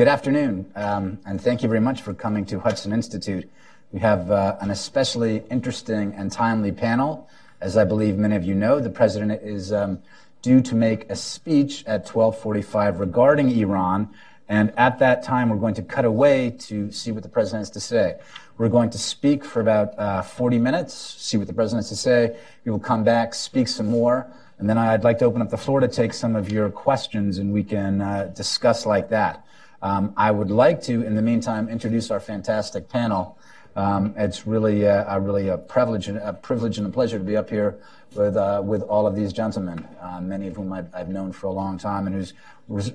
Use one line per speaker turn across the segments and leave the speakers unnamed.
Good afternoon, um, and thank you very much for coming to Hudson Institute. We have uh, an especially interesting and timely panel. As I believe many of you know, the president is um, due to make a speech at 1245 regarding Iran, and at that time, we're going to cut away to see what the president has to say. We're going to speak for about uh, 40 minutes, see what the president has to say. We will come back, speak some more, and then I'd like to open up the floor to take some of your questions, and we can uh, discuss like that. Um, I would like to, in the meantime, introduce our fantastic panel. Um, it's really, uh, a, really a privilege, and a privilege and a pleasure to be up here with uh, with all of these gentlemen, uh, many of whom I've, I've, known for a long time, and whose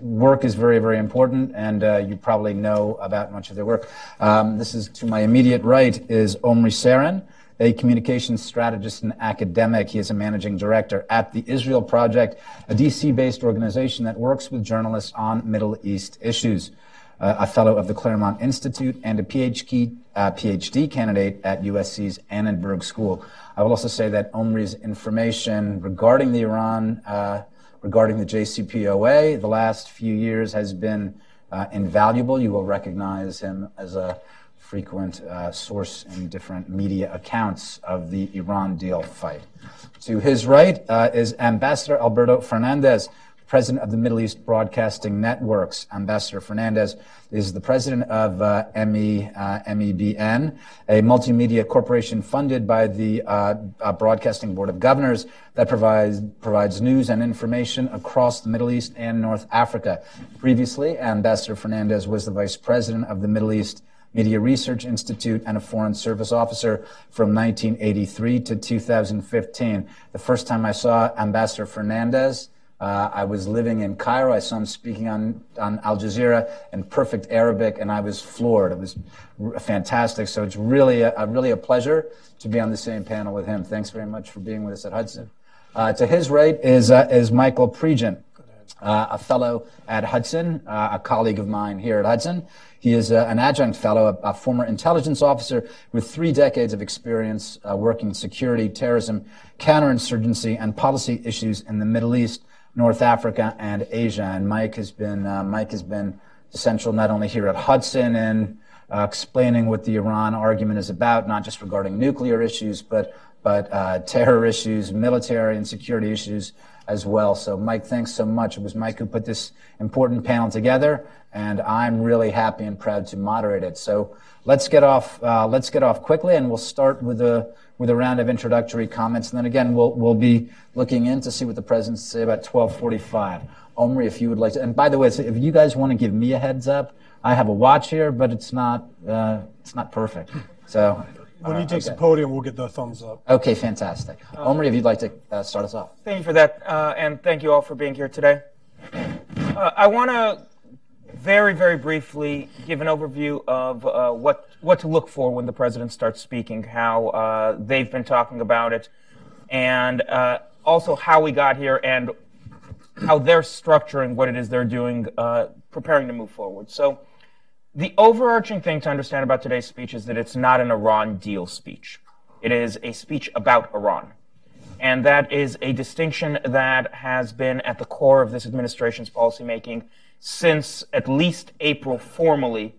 work is very, very important. And uh, you probably know about much of their work. Um, this is to my immediate right is Omri Ceren a communications strategist and academic. He is a managing director at the Israel Project, a DC based organization that works with journalists on Middle East issues. Uh, a fellow of the Claremont Institute and a PhD, uh, PhD candidate at USC's Annenberg School. I will also say that Omri's information regarding the Iran, uh, regarding the JCPOA, the last few years has been uh, invaluable. You will recognize him as a frequent uh, source in different media accounts of the Iran deal fight. To his right uh, is Ambassador Alberto Fernandez, president of the Middle East Broadcasting Networks. Ambassador Fernandez is the president of uh, ME, uh, MEBN, a multimedia corporation funded by the uh, uh, Broadcasting Board of Governors that provides, provides news and information across the Middle East and North Africa. Previously, Ambassador Fernandez was the vice president of the Middle East Media Research Institute, and a Foreign Service Officer from 1983 to 2015. The first time I saw Ambassador Fernandez, uh, I was living in Cairo. I saw him speaking on, on Al Jazeera in perfect Arabic, and I was floored. It was r- fantastic. So it's really a, a, really a pleasure to be on the same panel with him. Thanks very much for being with us at Hudson. Uh, to his right is, uh, is Michael Pregent, uh, a fellow at Hudson, uh, a colleague of mine here at Hudson. He is uh, an adjunct fellow, a, a, former intelligence officer with three decades of experience uh, working security, terrorism, counterinsurgency, and policy issues in the Middle East, North Africa, and Asia. And Mike has been uh, Mike has been essential not only here at Hudson and uh, explaining what the Iran argument is about, not just regarding nuclear issues, but but terror issues, military and security issues as well. So, Mike, thanks so much. It was Mike who put this important panel together, and I'm really happy and proud to moderate it. So let's get off. Uh, let's get off quickly, and we'll start with a with a round of introductory comments, and then again we'll we'll be looking in to see what the presidents say about 12:45. Omri, if you would like to, and by the way, if you guys want to give me a heads up, I have a watch here, but it's not uh, it's not perfect. So.
When he takes okay. the podium, we'll get the thumbs up.
Okay, fantastic. Um, Omri, if you'd like to uh, start us off.
Thank you for that, uh, and thank you all for being here today. Uh, I want to very, very briefly give an overview of uh, what what to look for when the president starts speaking, how uh, they've been talking about it, and uh, also how we got here and how they're structuring what it is they're doing, uh, preparing to move forward. So, the overarching thing to understand about today's speech is that it's not an Iran deal speech. It is a speech about Iran. And that is a distinction that has been at the core of this administration's policymaking since at least April formally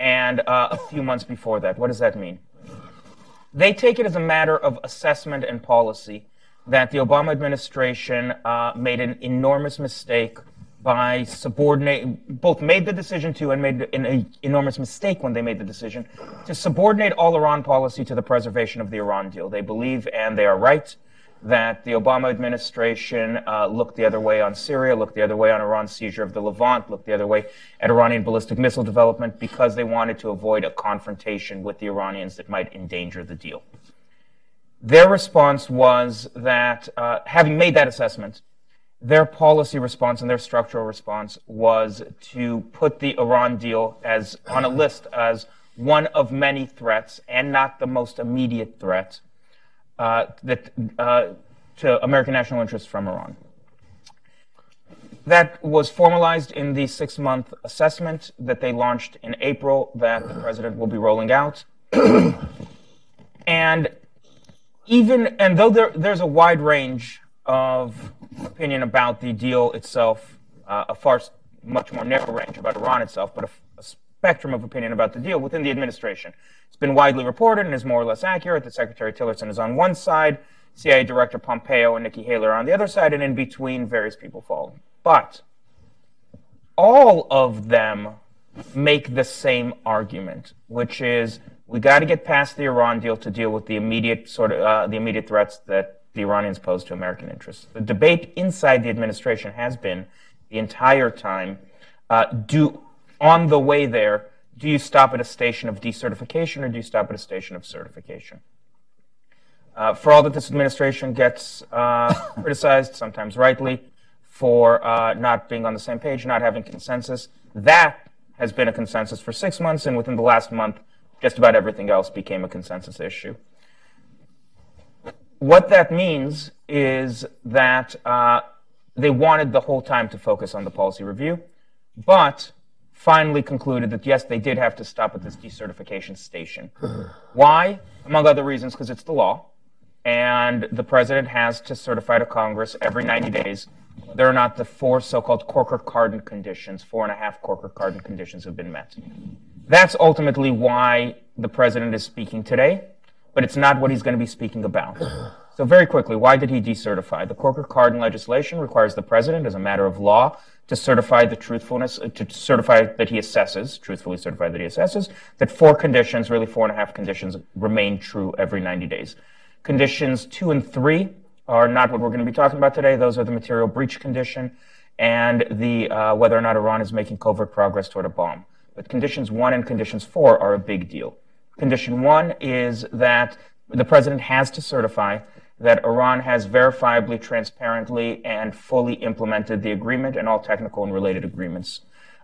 and uh, a few months before that. What does that mean? They take it as a matter of assessment and policy that the Obama administration uh, made an enormous mistake by subordinating, both made the decision to and made an enormous mistake when they made the decision to subordinate all Iran policy to the preservation of the Iran deal. They believe, and they are right, that the Obama administration uh, looked the other way on Syria, looked the other way on Iran's seizure of the Levant, looked the other way at Iranian ballistic missile development because they wanted to avoid a confrontation with the Iranians that might endanger the deal. Their response was that, uh, having made that assessment, their policy response and their structural response was to put the Iran deal as on a list as one of many threats and not the most immediate threat uh, that, uh, to American national interests from Iran. That was formalized in the six month assessment that they launched in April that the president will be rolling out. and even, and though there, there's a wide range of opinion about the deal itself, uh, a far much more narrow range about Iran itself, but a spectrum of opinion about the deal within the administration. It's been widely reported and is more or less accurate that Secretary Tillerson is on one side, CIA Director Pompeo and Nikki Haley are on the other side, and in between, various people fall. But all of them make the same argument, which is we got to get past the Iran deal to deal with the immediate sort of uh, the immediate threats that the Iranians pose to American interests. The debate inside the administration has been the entire time: uh, do on the way there, do you stop at a station of decertification or do you stop at a station of certification? Uh, for all that this administration gets uh, criticized, sometimes rightly, for uh, not being on the same page, not having consensus, that has been a consensus for six months, and within the last month, just about everything else became a consensus issue. What that means is that uh, they wanted the whole time to focus on the policy review, but finally concluded that yes, they did have to stop at this decertification station. Why? Among other reasons, because it's the law, and the president has to certify to Congress every 90 days whether or not the four so-called Corker-Cardin conditions, four and a half Corker-Cardin conditions have been met. That's ultimately why the president is speaking today, but it's not what he's going to be speaking about. So very quickly, why did he decertify? The Corker-Cardin legislation requires the president, as a matter of law, to certify the truthfulness, uh, to certify that he assesses, truthfully certify that he assesses, that four conditions, really four and a half conditions, remain true every 90 days. Conditions two and three are not what we're going to be talking about today. Those are the material breach condition and the uh, whether or not Iran is making covert progress toward a bomb. But conditions one and conditions four are a big deal. Condition one is that the president has to certify that Iran has verifiably, transparently, and fully implemented the agreement and all technical and related agreements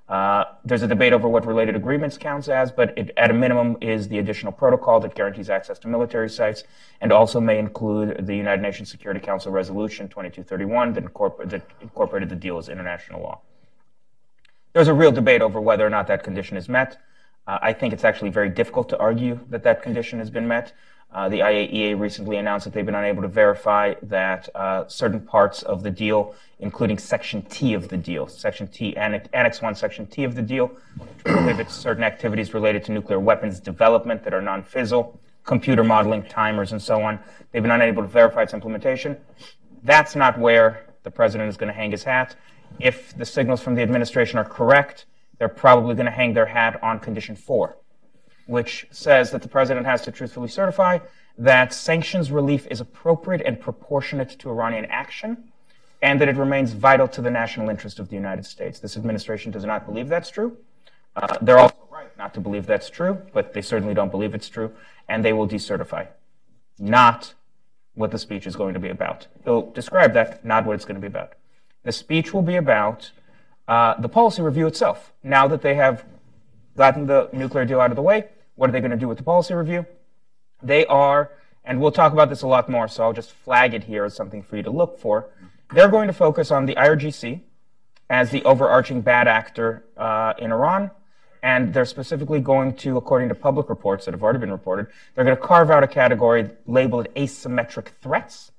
uh, there's a debate over what related agreements counts as, but it, at a minimum is the additional protocol that guarantees access to military sites and also may include the United Nations Security Council Resolution 2231 that, incorpor- that incorporated the deal as international law. There's a real debate over whether or not that condition is met. Uh, I think it's actually very difficult to argue that that condition has been met. Uh, the IAEA recently announced that they've been unable to verify that uh, certain parts of the deal, including Section T of the deal, Section T, Annex, Annex 1, Section T of the deal, which prohibits certain activities related to nuclear weapons development that are non-fissile, computer modeling, timers, and so on. They've been unable to verify its implementation. That's not where the president is going to hang his hat. If the signals from the administration are correct, they're probably going to hang their hat on condition four which says that the president has to truthfully certify that sanctions relief is appropriate and proportionate to Iranian action, and that it remains vital to the national interest of the United States. This administration does not believe that's true. Uh, they're also right not to believe that's true, but they certainly don't believe it's true, and they will decertify. Not what the speech is going to be about. He'll describe that, not what it's going to be about. The speech will be about uh, the policy review itself. Now that they have gotten the nuclear deal out of the way, what are they going to do with the policy review? They are, and we'll talk about this a lot more, so I'll just flag it here as something for you to look for. They're going to focus on the IRGC as the overarching bad actor uh, in Iran, and they're specifically going to, according to public reports that have already been reported, they're going to carve out a category labeled asymmetric threats.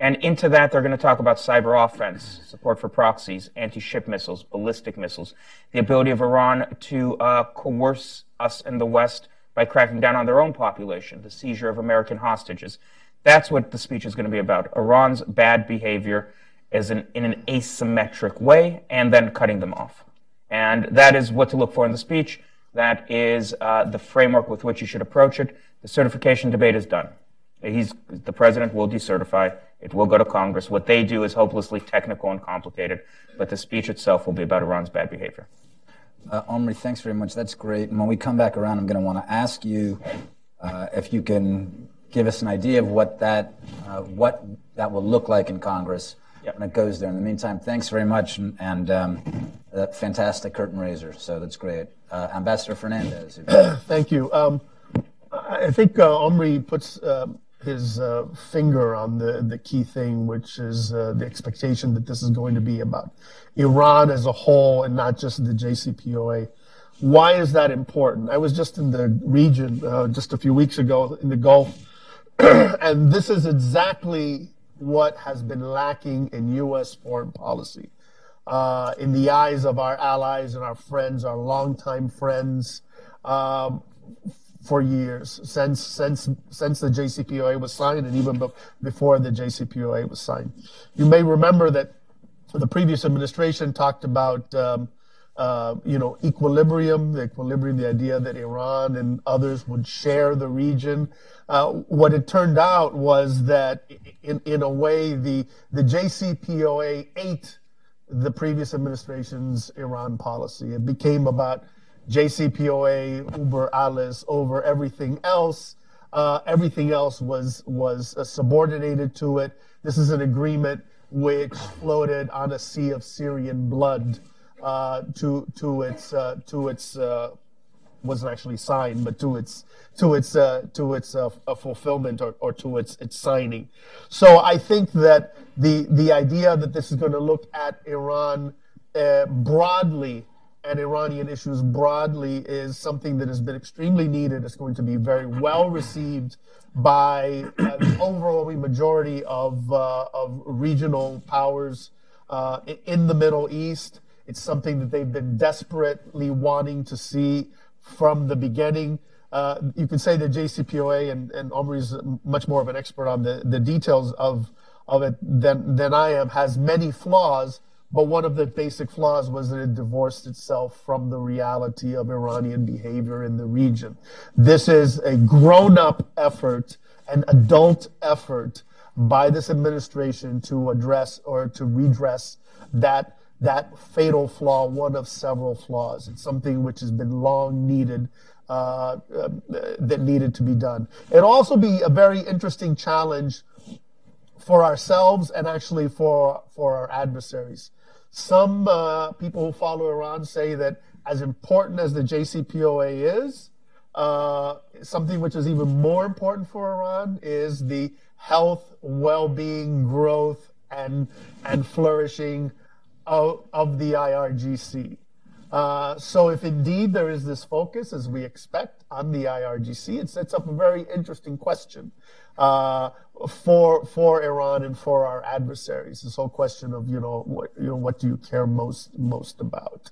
And into that, they're going to talk about cyber offense, support for proxies, anti-ship missiles, ballistic missiles, the ability of Iran to uh, coerce us in the West by cracking down on their own population, the seizure of American hostages. That's what the speech is going to be about. Iran's bad behavior is an, in an asymmetric way, and then cutting them off. And that is what to look for in the speech. That is uh, the framework with which you should approach it. The certification debate is done. He's, the president will decertify. It will go to Congress. What they do is hopelessly technical and complicated, but the speech itself will be about Iran's bad behavior.
Uh, Omri, thanks very much. That's great. And when we come back around, I'm going to want to ask you uh, if you can give us an idea of what that uh, what that will look like in Congress yep. when it goes there. In the meantime, thanks very much, and, and um, fantastic curtain raiser. So that's great, uh, Ambassador Fernandez.
Thank you. Um, I think uh, Omri puts um, his uh, finger on the, the key thing, which is uh, the expectation that this is going to be about Iran as a whole and not just the JCPOA. Why is that important? I was just in the region uh, just a few weeks ago in the Gulf, and this is exactly what has been lacking in U.S. foreign policy. uh, in the eyes of our allies and our friends, our longtime friends, um, for years since since since the JCPOA was signed and even before the JCPOA was signed. You may remember that the previous administration talked about um, uh, you know equilibrium, the equilibrium, the idea that Iran and others would share the region. Uh, what it turned out was that in in a way the the JCPOA ate the previous administration's Iran policy. It became about JCPOA, Uber alles over everything else. Uh, everything else was was uh, subordinated to it. This is an agreement which floated on a sea of Syrian blood uh, to to its uh, to its uh, wasn't actually signed, but to its to its uh, to its fulfillment or, or to its its signing. So I think that the the idea that this is going to look at Iran broadly and Iranian issues broadly is something that has been extremely needed. It's going to be very well received by uh, the overwhelming majority of, uh, of regional powers uh, in the Middle East. It's something that they've been desperately wanting to see from the beginning. Uh, you could say that JCPOA and, and Omri is much more of an expert on the, the details of, of it than, than I am, has many flaws but one of the basic flaws was that it divorced itself from the reality of Iranian behavior in the region. This is a grown up effort, an adult effort by this administration to address or to redress that that fatal flaw, one of several flaws. It's something which has been long needed, uh, uh, that needed to be done. It'll also be a very interesting challenge for ourselves and actually for for our adversaries. Some uh, people who follow Iran say that as important as the JCPOA is, uh, something which is even more important for Iran is the health, well-being, growth, and and flourishing of, of the IRGC. Uh, so if indeed there is this focus, as we expect, on the IRGC, it sets up a very interesting question uh, for for Iran and for our adversaries. This whole question of you know what you know what do you care most most about.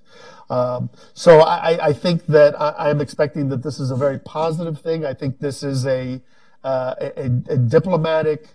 Um, so I, I, think that I, am expecting that this is a very positive thing. I think this is a, uh, a, a diplomatic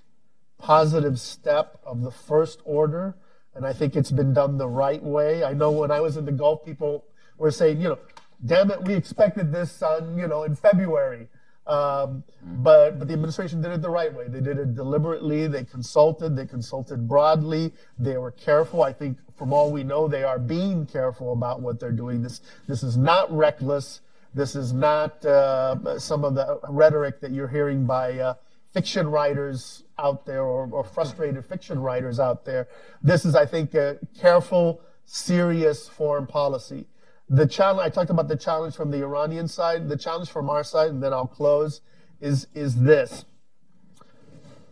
positive step of the first order, and I think it's been done the right way. I know when I was in the Gulf, people were saying, you know, damn it, we expected this on you know in February. Um, but but the administration did it the right way. They did it deliberately. They consulted. They consulted broadly. They were careful. I think, from all we know, they are being careful about what they're doing. This this is not reckless. This is not uh, some of the rhetoric that you're hearing by uh, fiction writers out there or, or, frustrated fiction writers out there. This is, I think, a careful, serious foreign policy. The challenge, I talked about the challenge from the Iranian side. The challenge from our side, and then I'll close, is, is this.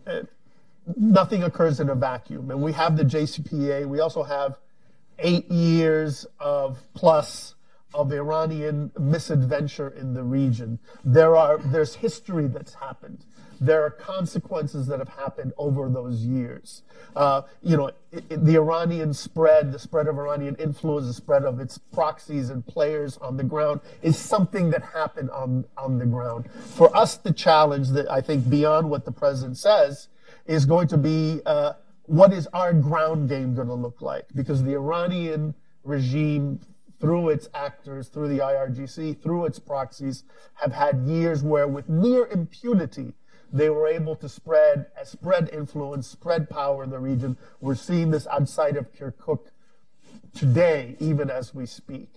Uh, nothing occurs in a vacuum. And we have the JCPA. We also have eight years of plus of Iranian misadventure in the region. There are, there's history that's happened there are consequences that have happened over those years. Uh, you know, it, it, the Iranian spread, the spread of Iranian influence, the spread of its proxies and players on the ground is something that happened on, on the ground. For us, the challenge that I think beyond what the president says is going to be uh, what is our ground game going to look like? Because the Iranian regime through its actors, through the IRGC, through its proxies, have had years where, with near impunity, they were able to spread spread influence, spread power in the region. We're seeing this outside of Kirkuk today, even as we speak.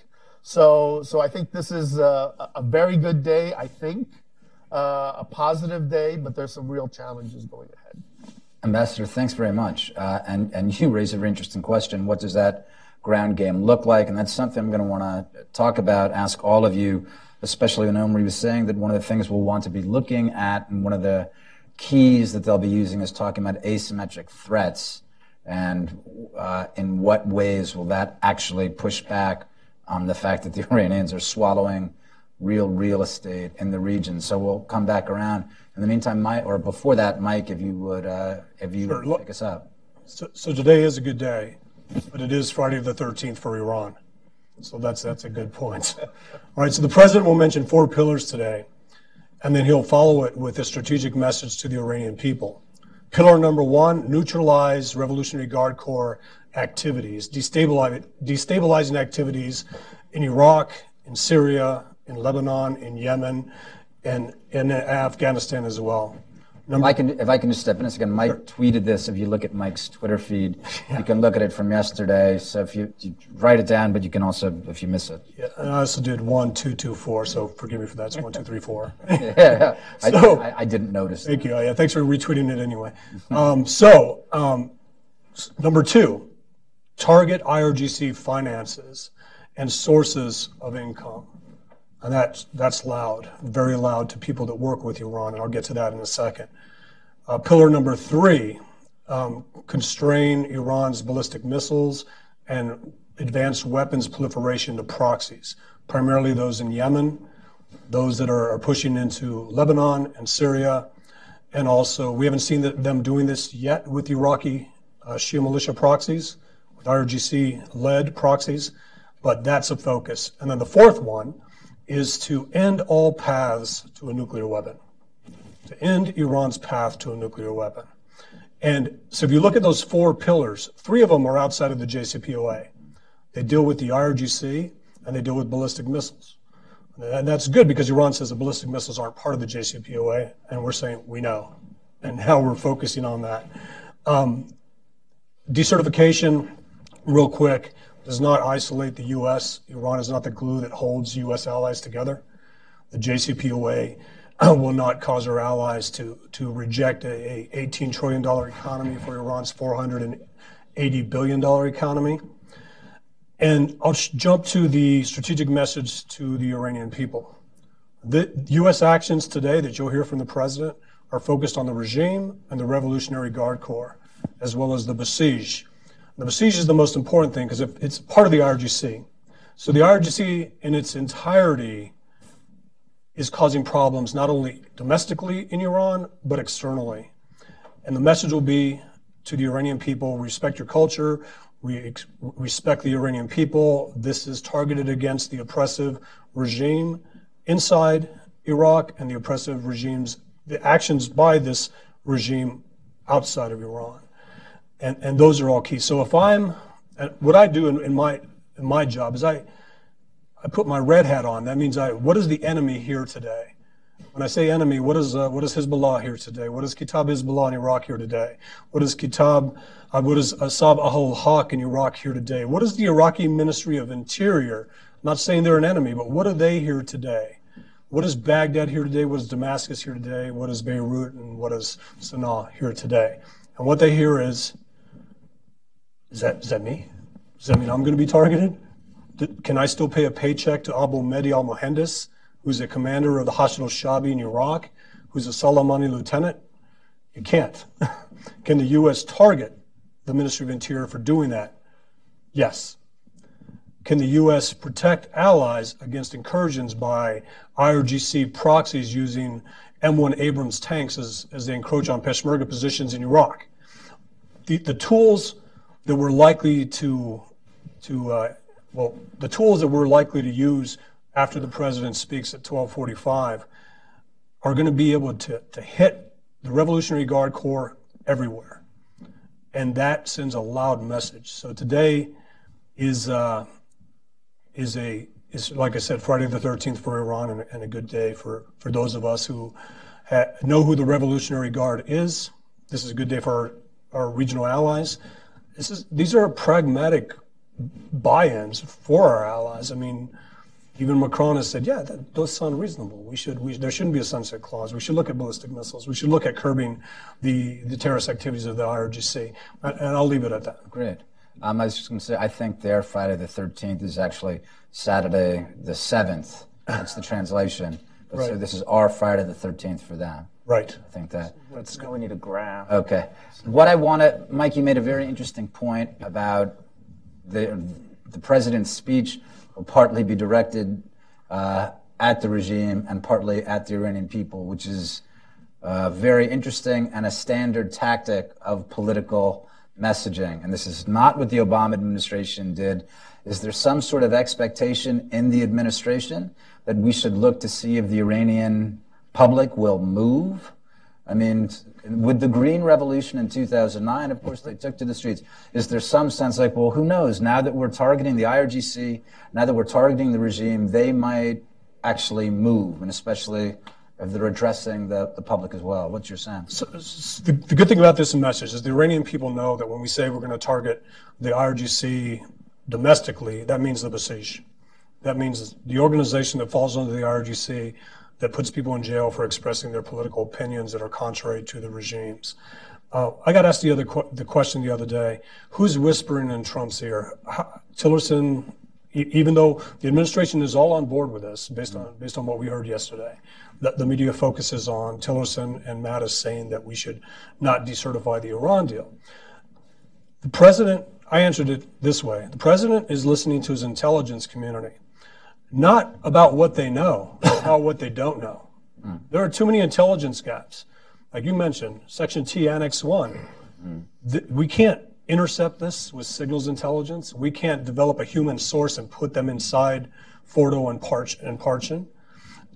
So, so I think this is a, a very good day. I think uh, a positive day, but there's some real challenges going ahead.
Ambassador, thanks very much. Uh, and and you raise a very interesting question. What does that ground game look like? And that's something I'm going to want to talk about. Ask all of you especially when Omri was saying that one of the things we'll want to be looking at and one of the keys that they'll be using is talking about asymmetric threats and uh, in what ways will that actually push back on the fact that the Iranians are swallowing real real estate in the region. So we'll come back around. In the meantime, Mike, or before that, Mike, if you would, uh, if you sure. would pick us up.
So, so today is a good day. but it is Friday the 13th for Iran. So that's that's a good point. All right, so the president will mention four pillars today, and then he'll follow it with a strategic message to the Iranian people. Pillar number one: neutralize Revolutionary Guard Corps activities, destabilizing activities in Iraq, in Syria, in Lebanon, in Yemen, and in Afghanistan as well.
Number I can, if I can just step in a second, Mike sure. tweeted this. If you look at Mike's Twitter feed, yeah. you can look at it from yesterday. So if you, you, write it down, but you can also, if you miss it.
Yeah, and I also did one, two, two, four. So forgive me for that. It's one, two, three, four.
yeah, so, I, I, didn't notice.
Thank you. Yeah, thanks for retweeting it anyway. um, so um, number two, target IRGC finances and sources of income. And that's, that's loud, very loud to people that work with Iran, and I'll get to that in a second. Uh, pillar number three, um, constrain Iran's ballistic missiles and advanced weapons proliferation to proxies, primarily those in Yemen, those that are, are pushing into Lebanon and Syria, and also we haven't seen the, them doing this yet with Iraqi uh, Shia militia proxies, with IRGC-led proxies, but that's a focus. And then the fourth one is to end all paths to a nuclear weapon, to end Iran's path to a nuclear weapon. And so if you look at those four pillars, three of them are outside of the JCPOA. They deal with the IRGC and they deal with ballistic missiles. And that's good because Iran says the ballistic missiles aren't part of the JCPOA, and we're saying we know. And now we're focusing on that. Um, decertification, real quick does not isolate the U.S. Iran is not the glue that holds U.S. allies together. The JCPOA will not cause our allies to, to reject a, a $18 trillion economy for Iran's $480 billion economy. And I'll jump to the strategic message to the Iranian people. The U.S. actions today that you'll hear from the president are focused on the regime and the Revolutionary Guard Corps, as well as the Basij, the Basij is the most important thing because it's part of the IRGC. So the IRGC in its entirety is causing problems not only domestically in Iran, but externally. And the message will be to the Iranian people, respect your culture, respect the Iranian people. This is targeted against the oppressive regime inside Iraq and the oppressive regimes, the actions by this regime outside of Iran and, and those are all key. So if I'm, what I do in, in my in my job is I I put my red hat on. That means I what is the enemy here today? When I say enemy, what is uh, what is Hezbollah here today? What is Kata'ib Hezbollah in Iraq here today? What is Kata'ib? Uh, what is Asab Ahl Haq in Iraq here today? What is the Iraqi Ministry of Interior? I'm not saying they're an enemy, but what are they here today? What is Baghdad here today? What is Damascus here today? What is Beirut and what is Sana'a here today? And what they hear is is that, is that me? Does that mean I'm going to be targeted? Can I still pay a paycheck to Abu Mahdi al Muhandis, who's a commander of the Hashd al Shabi in Iraq, who's a Soleimani lieutenant? You can't. Can the U.S. target the Ministry of Interior for doing that? Yes. Can the U.S. protect allies against incursions by IRGC proxies using M1 Abrams tanks as, as they encroach on Peshmerga positions in Iraq? The, the tools that we're likely to, to uh, well, the tools that we're likely to use after the president speaks at 1245 are going to be able to, to hit the Revolutionary Guard Corps everywhere. And that sends a loud message. So today is, uh, is a, is, like I said, Friday the 13th for Iran and, and a good day for, for those of us who ha- know who the Revolutionary Guard is. This is a good day for our, our regional allies this is these are pragmatic buy-ins for our allies. I mean, even Macron has said, yeah, that does sound reasonable. We should, we, there shouldn't be a sunset clause. We should look at ballistic missiles. We should look at curbing the, the terrorist activities of the IRGC. And, and I'll leave it at that.
Great. Um, I was just going to say, I think their Friday the 13th is actually Saturday the 7th. That's the translation. But right. so this is our Friday the 13th for them.
Right.
I think that.
Let's go. We need a graph.
Okay. What I want to, Mike, you made a very interesting point about the the president's speech will partly be directed uh, at the regime and partly at the Iranian people, which is uh, very interesting and a standard tactic of political messaging, and this is not what the Obama administration did. Is there some sort of expectation in the administration that we should look to see if the Iranian public will move? I mean, with the Green Revolution in 2009, of course, they took to the streets. Is there some sense like, well, who knows? Now that we're targeting the IRGC, now that we're targeting the regime, they might actually move, and especially if they're addressing the, the public as well. What's your sense?
So, the, the good thing about this message is the Iranian people know that when we say we're going to target the IRGC domestically, that means the Basij. That means the organization that falls under the IRGC that puts people in jail for expressing their political opinions that are contrary to the regimes. Uh, I got asked the other qu- the question the other day: Who's whispering in Trump's ear? How, Tillerson, e- even though the administration is all on board with this, based on based on what we heard yesterday, the, the media focuses on Tillerson and Mattis saying that we should not decertify the Iran deal. The president, I answered it this way: the president is listening to his intelligence community not about what they know, about what they don't know. Mm. There are too many intelligence gaps. Like you mentioned, Section T, Annex 1. Mm. Th- we can't intercept this with signals intelligence. We can't develop a human source and put them inside Fordo and, Parch- and Parchin.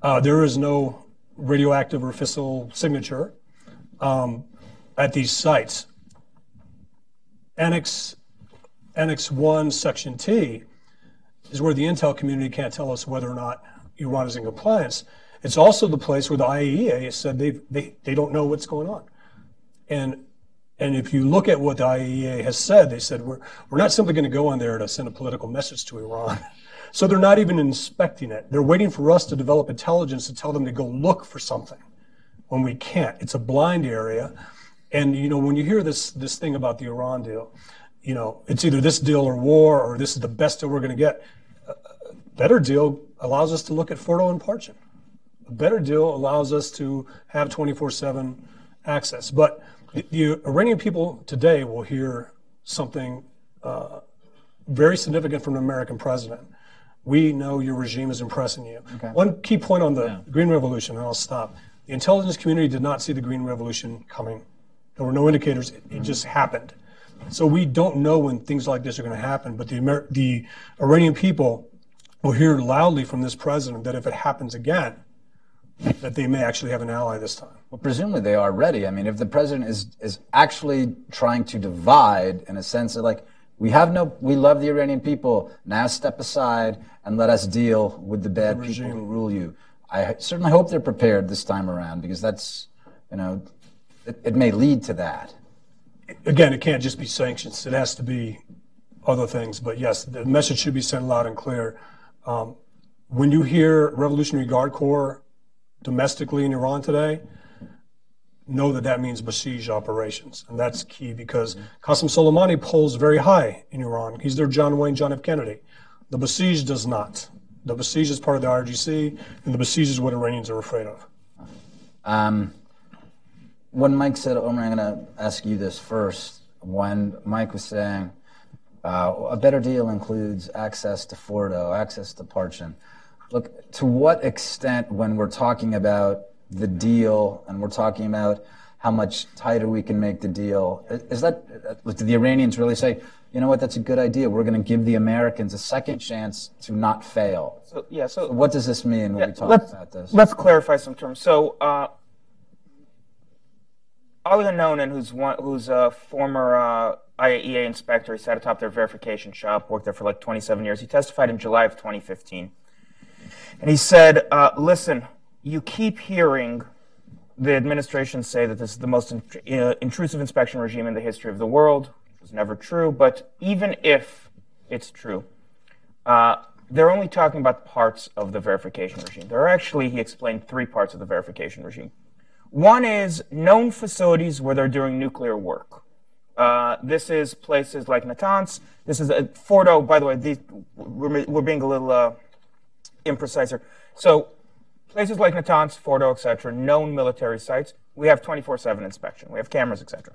Uh, there is no radioactive or fissile signature um, at these sites. Annex, Annex 1, Section T is where the intel community can't tell us whether or not Iran is in compliance. It's also the place where the IAEA has said they they they don't know what's going on, and and if you look at what the IAEA has said, they said we're we're not simply going to go on there to send a political message to Iran. So they're not even inspecting it. They're waiting for us to develop intelligence to tell them to go look for something when we can't. It's a blind area. And you know, when you hear this this thing about the Iran deal, you know, it's either this deal or war or this is the best that we're going to get better deal allows us to look at Fordo and Parchin. A better deal allows us to have 24/7 access. But the Iranian people today will hear something uh, very significant from an American president. We know your regime is impressing you. Okay. One key point on the yeah. Green Revolution, and I'll stop. The intelligence community did not see the Green Revolution coming. There were no indicators. It, it just happened. So we don't know when things like this are going to happen. But the, Amer- the Iranian people will hear loudly from this president that if it happens again, that they may actually have an ally this time.
Well, presumably they are ready. I mean, if the president is is actually trying to divide in a sense of like we have no, we love the Iranian people. Now step aside and let us deal with the bad the people who rule you. I certainly hope they're prepared this time around because that's, you know, it, it may lead to that.
Again, it can't just be sanctions. It has to be other things. But yes, the message should be sent loud and clear. Um, when you hear Revolutionary Guard Corps domestically in Iran today, know that that means Basij operations. And that's key because Qasem Soleimani polls very high in Iran. He's their John Wayne, John F. Kennedy. The Basij does not. The Basij is part of the IRGC, and the Basij is what Iranians are afraid of. Um,
when Mike said, Omri, I'm going to ask you this first. When Mike was saying, uh, a better deal includes access to Fordo, access to Parchin. Look, to what extent, when we're talking about the deal and we're talking about how much tighter we can make the deal, is that, do the Iranians really say, you know what, that's a good idea. We're going to give the Americans a second chance to not fail.
So, yeah, so,
so what does this mean when yeah, we talk about this?
Let's clarify some terms. So, uh, Olli Heinonen, who's one, who's a former uh, IAEA inspector. He sat atop their verification shop, worked there for like 27 years. He testified in July of 2015. And he said, uh, listen, you keep hearing the administration say that this is the most uh, intrusive inspection regime in the history of the world, which was never true. But even if it's true, uh, they're only talking about parts of the verification regime. There are actually, he explained, three parts of the verification regime. One is known facilities where they're doing nuclear work. Uh, this is places like Natanz. This is a, Fordo, by the way, these, we're, we're being a little uh, imprecise here. So places like Natanz, Fordo, etc., known military sites, we have 24-7 inspection. We have cameras, etc.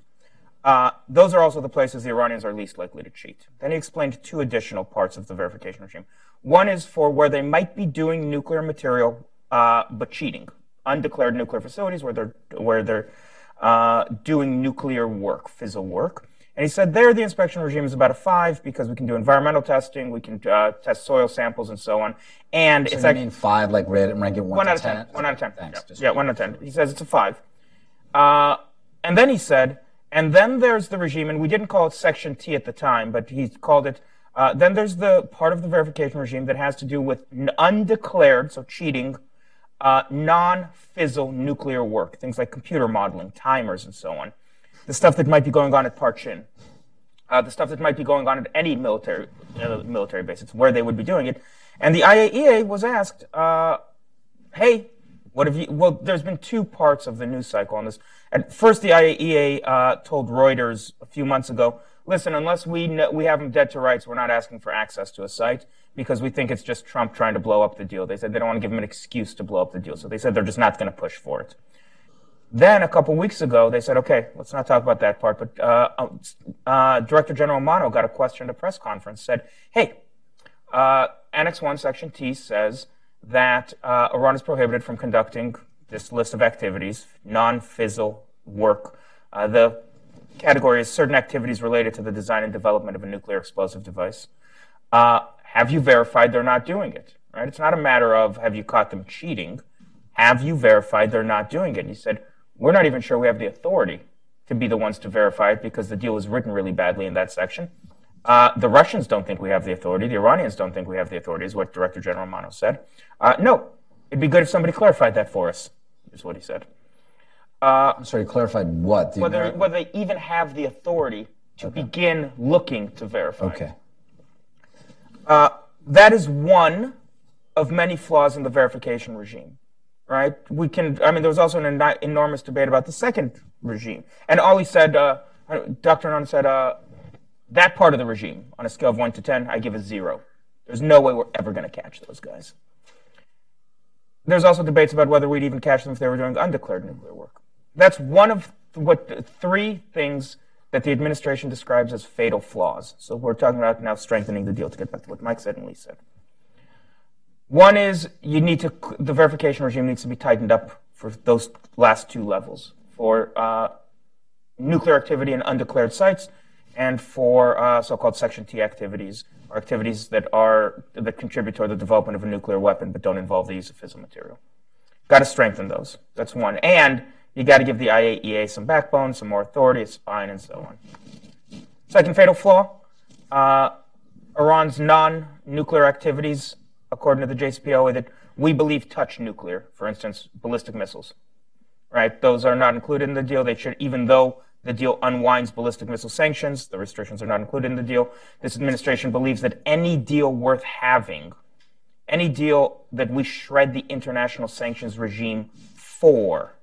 Uh, those are also the places the Iranians are least likely to cheat. Then he explained two additional parts of the verification regime. One is for where they might be doing nuclear material, uh, but cheating. Undeclared nuclear facilities where they're, where they're uh, doing nuclear work, fissile work. And he said there the inspection regime is about a five because we can do environmental testing, we can uh, test soil samples and so on. And
So
it's
you
like
mean five, like red and rank it one,
one out of ten.
ten?
One out of ten.
Thanks.
Yeah, yeah, one out of ten. He says it's a five. Uh, and then he said, and then there's the regime, and we didn't call it Section T at the time, but he called it. Uh, then there's the part of the verification regime that has to do with undeclared, so cheating, uh, non-fissile nuclear work, things like computer modeling, timers, and so on. The stuff that might be going on at Parchin, uh, the stuff that might be going on at any military uh, military base. It's where they would be doing it. And the IAEA was asked, uh, "Hey, what have you?" Well, there's been two parts of the news cycle on this. At first, the IAEA uh, told Reuters a few months ago, "Listen, unless we know, we have them dead to rights, we're not asking for access to a site because we think it's just Trump trying to blow up the deal." They said they don't want to give him an excuse to blow up the deal, so they said they're just not going to push for it. Then a couple weeks ago, they said, okay, let's not talk about that part. But uh, uh, Director General Amano got a question at a press conference, said, hey, uh, Annex 1, Section T says that uh, Iran is prohibited from conducting this list of activities, non-fissile work. Uh, the category is certain activities related to the design and development of a nuclear explosive device. Uh, have you verified they're not doing it? Right? It's not a matter of have you caught them cheating. Have you verified they're not doing it? And he said, we're not even sure we have the authority to be the ones to verify it because the deal was written really badly in that section. Uh, the Russians don't think we have the authority. The Iranians don't think we have the authority, is what Director General Amano said. Uh, no, it'd be good if somebody clarified that for us, is what he said.
I'm sorry, clarified what? The
Whether,
Ameri-
whether they even have the authority to begin looking to verify. it.
Okay.
that is one of many flaws in the verification regime, right? We can, I mean, there was also an eni- enormous debate about the second regime. And Olli said, uh, Dr. Heinonen said, uh, that part of the regime, on a scale of 1 to 10, I give a 0. There's no way we're ever going to catch those guys. There's also debates about whether we'd even catch them if they were doing undeclared nuclear work. That's one of what three things that the administration describes as fatal flaws. So we're talking about now strengthening the deal to get back to what Mike said and Lee said. One is you need to the verification regime needs to be tightened up for those last two levels for uh, nuclear activity in undeclared sites and for uh, so-called Section T activities or activities that are that contribute toward the development of a nuclear weapon but don't involve the use of fissile material. Got to strengthen those. That's one. And you got to give the IAEA some backbone, some more authority, a spine, and so on. Second fatal flaw uh, Iran's non nuclear activities, according to the JCPOA, that we believe touch nuclear, for instance, ballistic missiles. Right? Those are not included in the deal. They should, even though the deal unwinds ballistic missile sanctions, the restrictions are not included in the deal. This administration believes that any deal worth having, any deal that we shred the international sanctions regime for,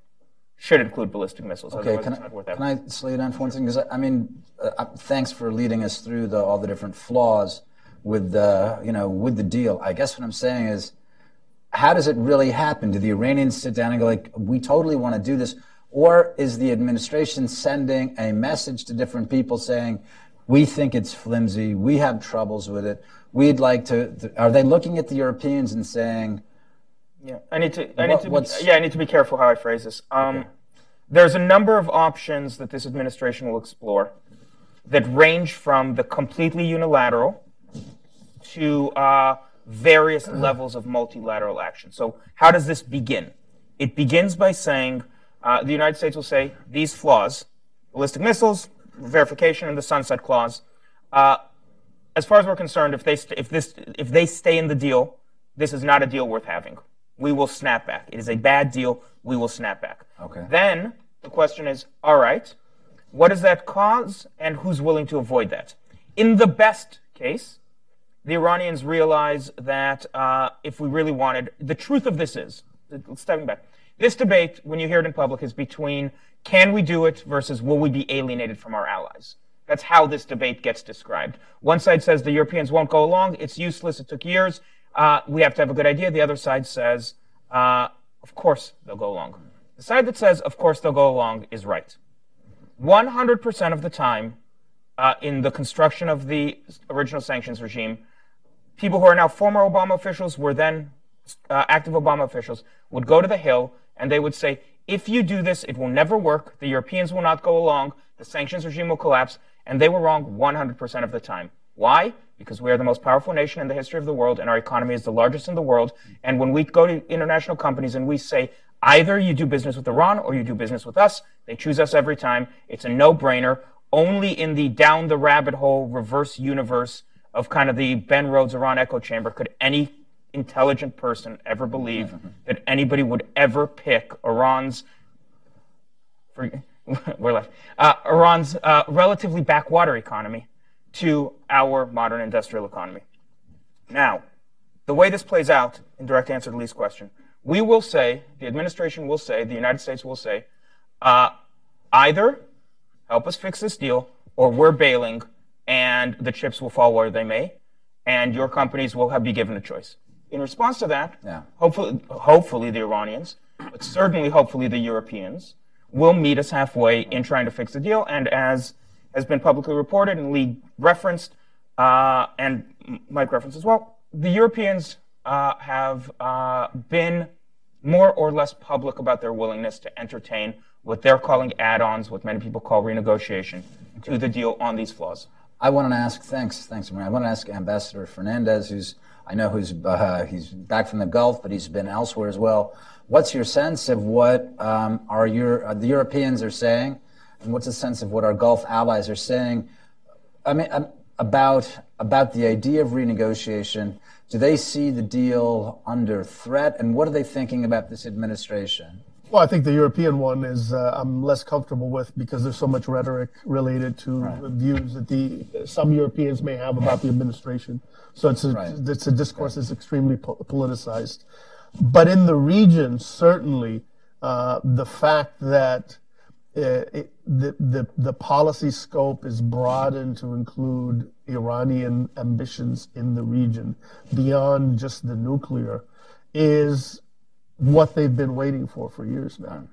should include ballistic missiles.
Okay, can
it's not worth
I, can I slow you down for one second? Because I, I mean, uh, uh, thanks for leading us through the, all the different flaws with the, you know, with the deal. I guess what I'm saying is, how does it really happen? Do the Iranians sit down and go like, we totally want to do this? Or is the administration sending a message to different people saying, we think it's flimsy, we have troubles with it, we'd like to, th- are they looking at the Europeans and saying,
Yeah, I need to. I need to. Be, yeah, I need to be careful how I phrase this. Um, There's a number of options that this administration will explore that range from the completely unilateral to uh, various levels of multilateral action. So, how does this begin? It begins by saying uh, the United States will say these flaws, ballistic missiles, verification, and the sunset clause. Uh, as far as we're concerned, if they st- if this if they stay in the deal, this is not a deal worth having. We will snap back. It is a bad deal. We will snap back.
Okay.
Then the question is, all right, what does that cause, and who's willing to avoid that? In the best case, the Iranians realize that uh, if we really wanted, the truth of this is, stepping back, this debate, when you hear it in public, is between can we do it versus will we be alienated from our allies. That's how this debate gets described. One side says the Europeans won't go along, it's useless, it took years, uh, we have to have a good idea. The other side says, uh, of course they'll go along. The side that says, of course they'll go along, is right. 100% of the time, uh, in the construction of the original sanctions regime, people who are now former Obama officials were then uh, active Obama officials would go to the Hill and they would say, if you do this, it will never work. The Europeans will not go along. The sanctions regime will collapse. and they were wrong 100% of the time. Why? Because we are the most powerful nation in the history of the world, and our economy is the largest in the world. And when we go to international companies and we say, either you do business with Iran or you do business with us, they choose us every time. It's a no-brainer. Only in the down the rabbit hole reverse universe of kind of the Ben Rhodes Iran echo chamber could any intelligent person ever believe that anybody would ever pick Iran's for, we're left uh, Iran's uh, relatively backwater economy to our modern industrial economy. Now, the way this plays out, in direct answer to Lee's question, we will say, the administration will say, the United States will say, uh, either help us fix this deal, or we're bailing, and the chips will fall where they may, and your companies will have be given a choice. In response to that,
Yeah.
hopefully, hopefully the Iranians, but certainly hopefully the Europeans, will meet us halfway in trying to fix the deal. And as has been publicly reported and Lee referenced, uh, and Mike referenced as well, the Europeans uh, have uh, been more or less public about their willingness to entertain what they're calling add-ons, what many people call renegotiation, to the deal on these flaws.
I want to ask, thanks, thanks, Maria. I want to ask Ambassador Fernandez, who's, I know who's, uh, he's back from the Gulf, but he's been elsewhere as well. What's your sense of what um, our Euro- uh, the Europeans are saying, and what's the sense of what our Gulf allies are saying? I mean, um, about about the idea of renegotiation. Do they see the deal under threat, and what are they thinking about this administration?
Well, I think the European one is uh, I'm less comfortable with because there's so much rhetoric related to the views that the some Europeans may have about the administration. So it's a
Right.
it's a discourse that's extremely po- politicized. But in the region, certainly, uh, the fact that it, the, the the policy scope is broadened to include Iranian ambitions in the region beyond just the nuclear is what they've been waiting for for years now.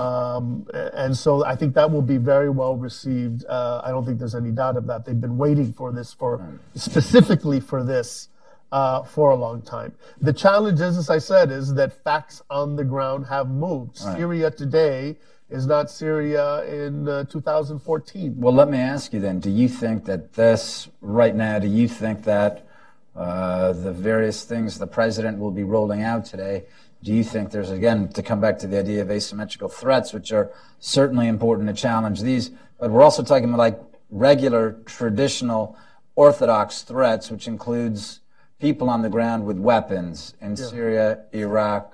Um, and so I think that will be very well received. Uh, I don't think there's any doubt of that. They've been waiting for this for specifically for this uh, for a long time. The challenge is, as I said, is that facts on the ground have moved. Syria today is not Syria in uh, 2014.
Well, let me ask you then: Do you think that this right now? Do you think that uh, the various things the president will be rolling out today? Do you think there's again to come back to the idea of asymmetrical threats, which are certainly important to challenge these, but we're also talking about like regular, traditional, orthodox threats, which includes people on the ground with weapons in Syria, Iraq,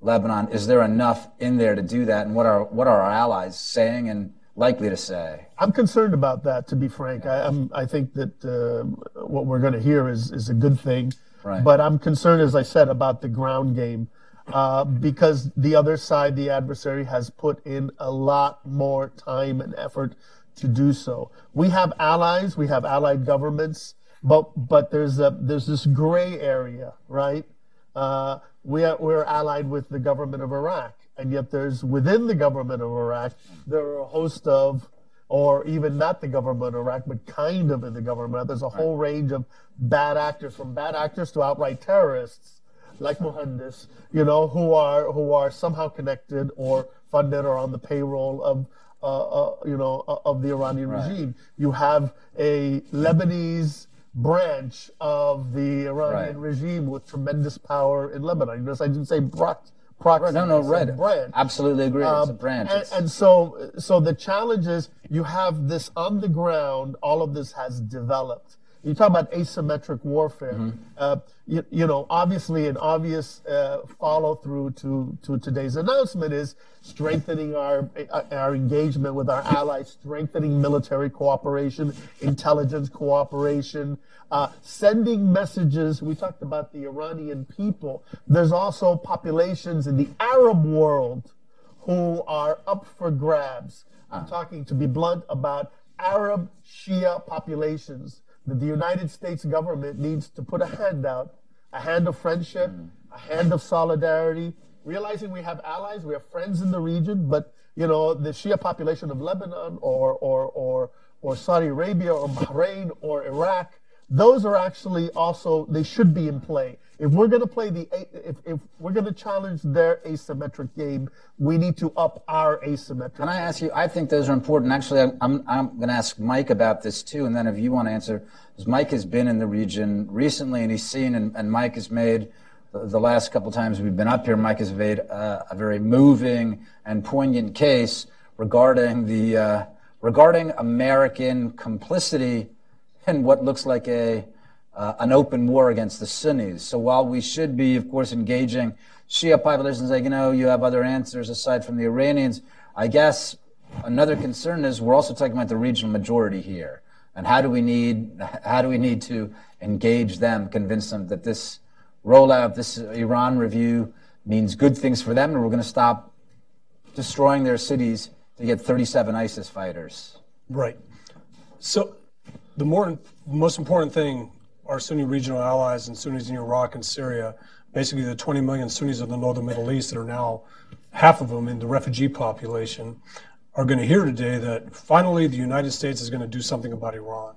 Lebanon. Is there enough in there to do that? And what are what are our allies saying and likely to say?
I'm concerned about that, to be frank. I, I'm, I think that uh, what we're going to hear is, is a good thing.
Right.
But I'm concerned, as I said, about the ground game uh, because the other side, the adversary, has put in a lot more time and effort to do so. We have allies, we have allied governments, but but there's a there's this gray area, right? Uh, we are, we're allied with the government of Iraq, and yet there's within the government of Iraq there are a host of, or even not the government of Iraq, but kind of in the government. There's a whole range of bad actors, from bad actors to outright terrorists, like Muhandis, you know, who are who are somehow connected or funded or on the payroll of. Uh, uh, you know, uh, of the Iranian regime. You have a Lebanese branch of the Iranian
Right.
regime with tremendous power in Lebanon. Notice I didn't say prox- proxy.
No, no, right.
Branch.
Absolutely agree. it's a
Um,
branch.
And, and so, so the challenge is you have this on the ground. All of this has developed. You talk about asymmetric warfare.
Mm-hmm.
Uh, you, you know, obviously, an obvious uh, follow through to to today's announcement is strengthening our our engagement with our allies, strengthening military cooperation, intelligence cooperation, uh, sending messages. We talked about the Iranian people. There's also populations in the Arab world who are up for grabs. I'm talking, to be blunt, about Arab Shia populations that the United States government needs to put a hand out, a hand of friendship, mm. a hand of solidarity, realizing we have allies, we have friends in the region, but you know, the Shia population of Lebanon or or or or Saudi Arabia or Bahrain or Iraq, those are actually also they should be in play. If we're going to play the, if, if we're going to challenge their asymmetric game, we need to up our asymmetric.
Can I ask you? I think those are important. Actually, I'm, I'm, I'm going to ask Mike about this too, and then if you want to answer, because Mike has been in the region recently and he's seen, and, and Mike has made the, last couple times we've been up here, Mike has made uh, a very moving and poignant case regarding the uh, regarding American complicity in what looks like a uh, an open war against the Sunnis. So while we should be, of course, engaging Shia populations, like you know, you have other answers aside from the Iranians. I guess another concern is we're also talking about the regional majority here, and how do we need how do we need to engage them, convince them that this rollout this Iran review means good things for them, and we're going to stop destroying their cities to get 37 ISIS fighters.
Right. So the more most important thing our Sunni regional allies and Sunnis in Iraq and Syria, basically the 20 million Sunnis of the northern Middle East that are now half of them in the refugee population, are going to hear today that finally the United States is going to do something about Iran.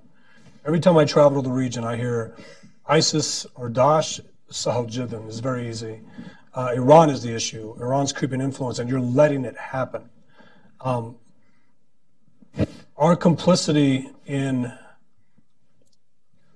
Every time I travel to the region, I hear ISIS or Daesh, Sahel Jiddan is very easy. Uh, Iran is the issue. Iran's creeping influence, and you're letting it happen. Um, our complicity in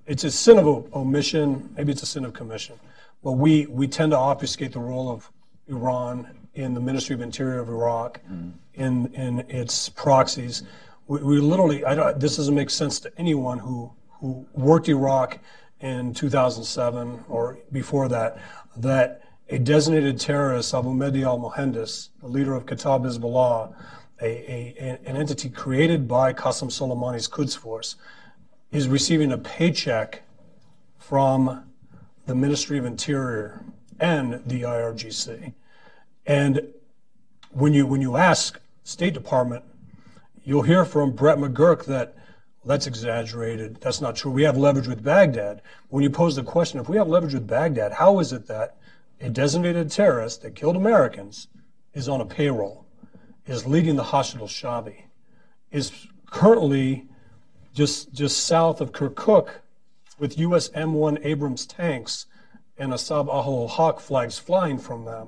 it's a sin of omission, maybe it's a sin of commission, but we, we tend to obfuscate the role of Iran in the Ministry of Interior of Iraq, mm. in, in its proxies. We, we literally, I don't, this doesn't make sense to anyone who, who worked Iraq in 2007 or before that, that a designated terrorist, Abu Mahdi al Muhandis, the leader of Kata'ib Hezbollah, a, a, an entity created by Qasem Soleimani's Quds Force, is receiving a paycheck from the Ministry of Interior and the IRGC. And when you when you ask State Department, you'll hear from Brett McGurk that well, that's exaggerated. That's not true. We have leverage with Baghdad. When you pose the question, if we have leverage with Baghdad, how is it that a designated terrorist that killed Americans is on a payroll, is leading the Hashid al-Shaabi, is currently just just south of Kirkuk with U.S. M1 Abrams tanks and Asa'ib Ahl Haq flags flying from them,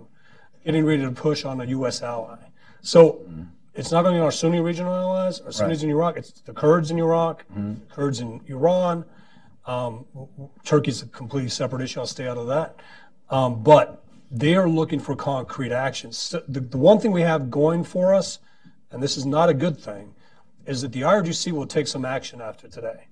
getting ready to push on a U.S. ally. So mm-hmm. it's not only our Sunni regional allies, our Sunnis right. in Iraq, it's the Kurds in Iraq, mm-hmm. Kurds in Iran. Um, Turkey's a completely separate issue. I'll stay out of that. Um, but they are looking for concrete actions. So the, the one thing we have going for us, and this is not a good thing, is that the IRGC will take some action after today.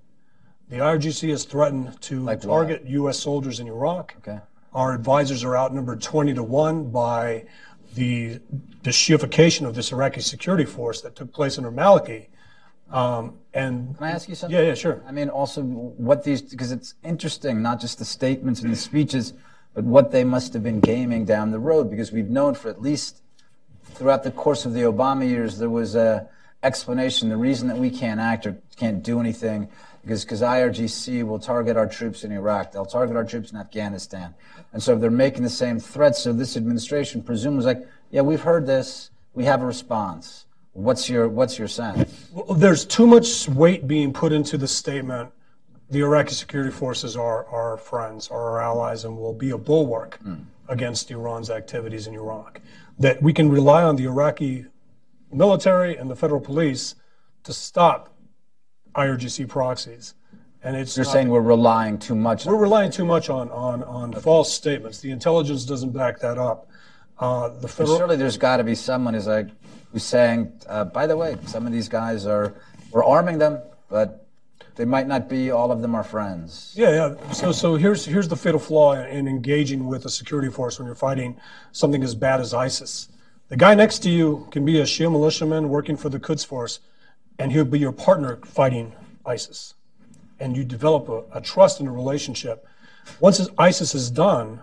The IRGC has threatened to like target what? U.S. soldiers in Iraq.
Okay.
Our advisors are outnumbered 20 to 1 by the, the Shiification of this Iraqi security force that took place under Maliki. Um, and
can I ask you something?
Yeah, yeah, sure.
I mean, also what these because it's interesting, not just the statements and the speeches, but what they must have been gaming down the road. Because we've known for at least throughout the course of the Obama years, there was a explanation. The reason that we can't act or can't do anything is because IRGC will target our troops in Iraq. They'll target our troops in Afghanistan. And so if they're making the same threats, so this administration presumes like, yeah, we've heard this. We have a response. What's your what's your sense?
Well, there's too much weight being put into the statement. The Iraqi security forces are our friends, are our allies, and will be a bulwark mm. against Iran's activities in Iraq. That we can rely on the Iraqi military and the federal police to stop IRGC proxies.
And it's You're saying we're relying too much.
We're relying too much on, on, on false statements. The intelligence doesn't back that up.
Uh, the federal, surely there's got to be someone who's like who's saying, uh, by the way, some of these guys are we're arming them, but they might not be. All of them are friends.
Yeah, yeah. So, so here's here's the fatal flaw in engaging with a security force when you're fighting something as bad as ISIS. The guy next to you can be a Shia militiaman working for the Quds Force, and he'll be your partner fighting ISIS. And you develop a, a trust and a relationship. Once ISIS is done,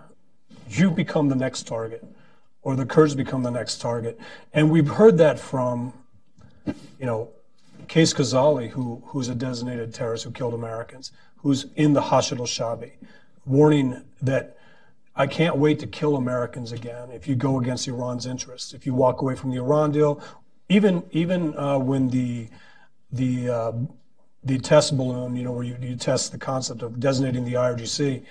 you become the next target, or the Kurds become the next target. And we've heard that from, you know, Qais Khazali, who, who's a designated terrorist who killed Americans, who's in the Hashid al-Shaabi, warning that I can't wait to kill Americans again if you go against Iran's interests, if you walk away from the Iran deal. Even even uh, when the the uh, the test balloon, you know, where you, you test the concept of designating the IRGC,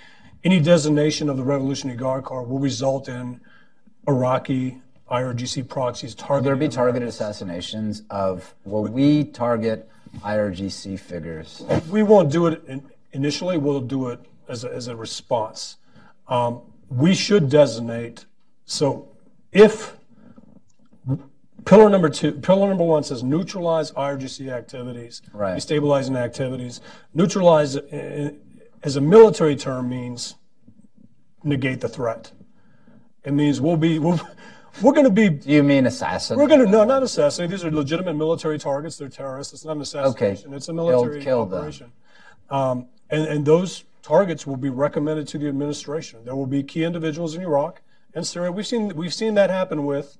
any designation of the Revolutionary Guard Corps will result in Iraqi IRGC proxies targeting.
There be targeted assassinations of, will we target IRGC figures?
We won't do it in, initially. We'll do it as a, as a response. Um, we should designate. So, if pillar number two, pillar number one says neutralize IRGC activities,
Right.
destabilizing activities. Neutralize uh, as a military term means negate the threat. It means we'll be we'll, we're going to be
Do you mean assassin?
we're going to no, not assassinate. These are legitimate military targets. They're terrorists. It's not an assassination. It's a military operation. Um, and and those targets will be recommended to the administration. There will be key individuals in Iraq and Syria. We've seen we've seen that happen with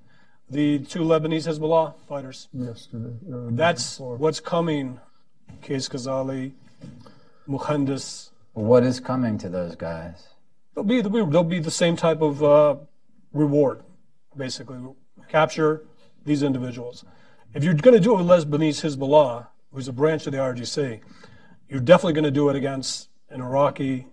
the two Lebanese Hezbollah fighters.
yesterday. uh,
That's
before.
what's coming. Qais Khazali, Muhandis.
What is coming to those guys?
They'll be they'll be the same type of uh, reward, basically capture these individuals. If you're going to do it with Lebanese Hezbollah, who's a branch of the IRGC, you're definitely going to do it against an Iraqi,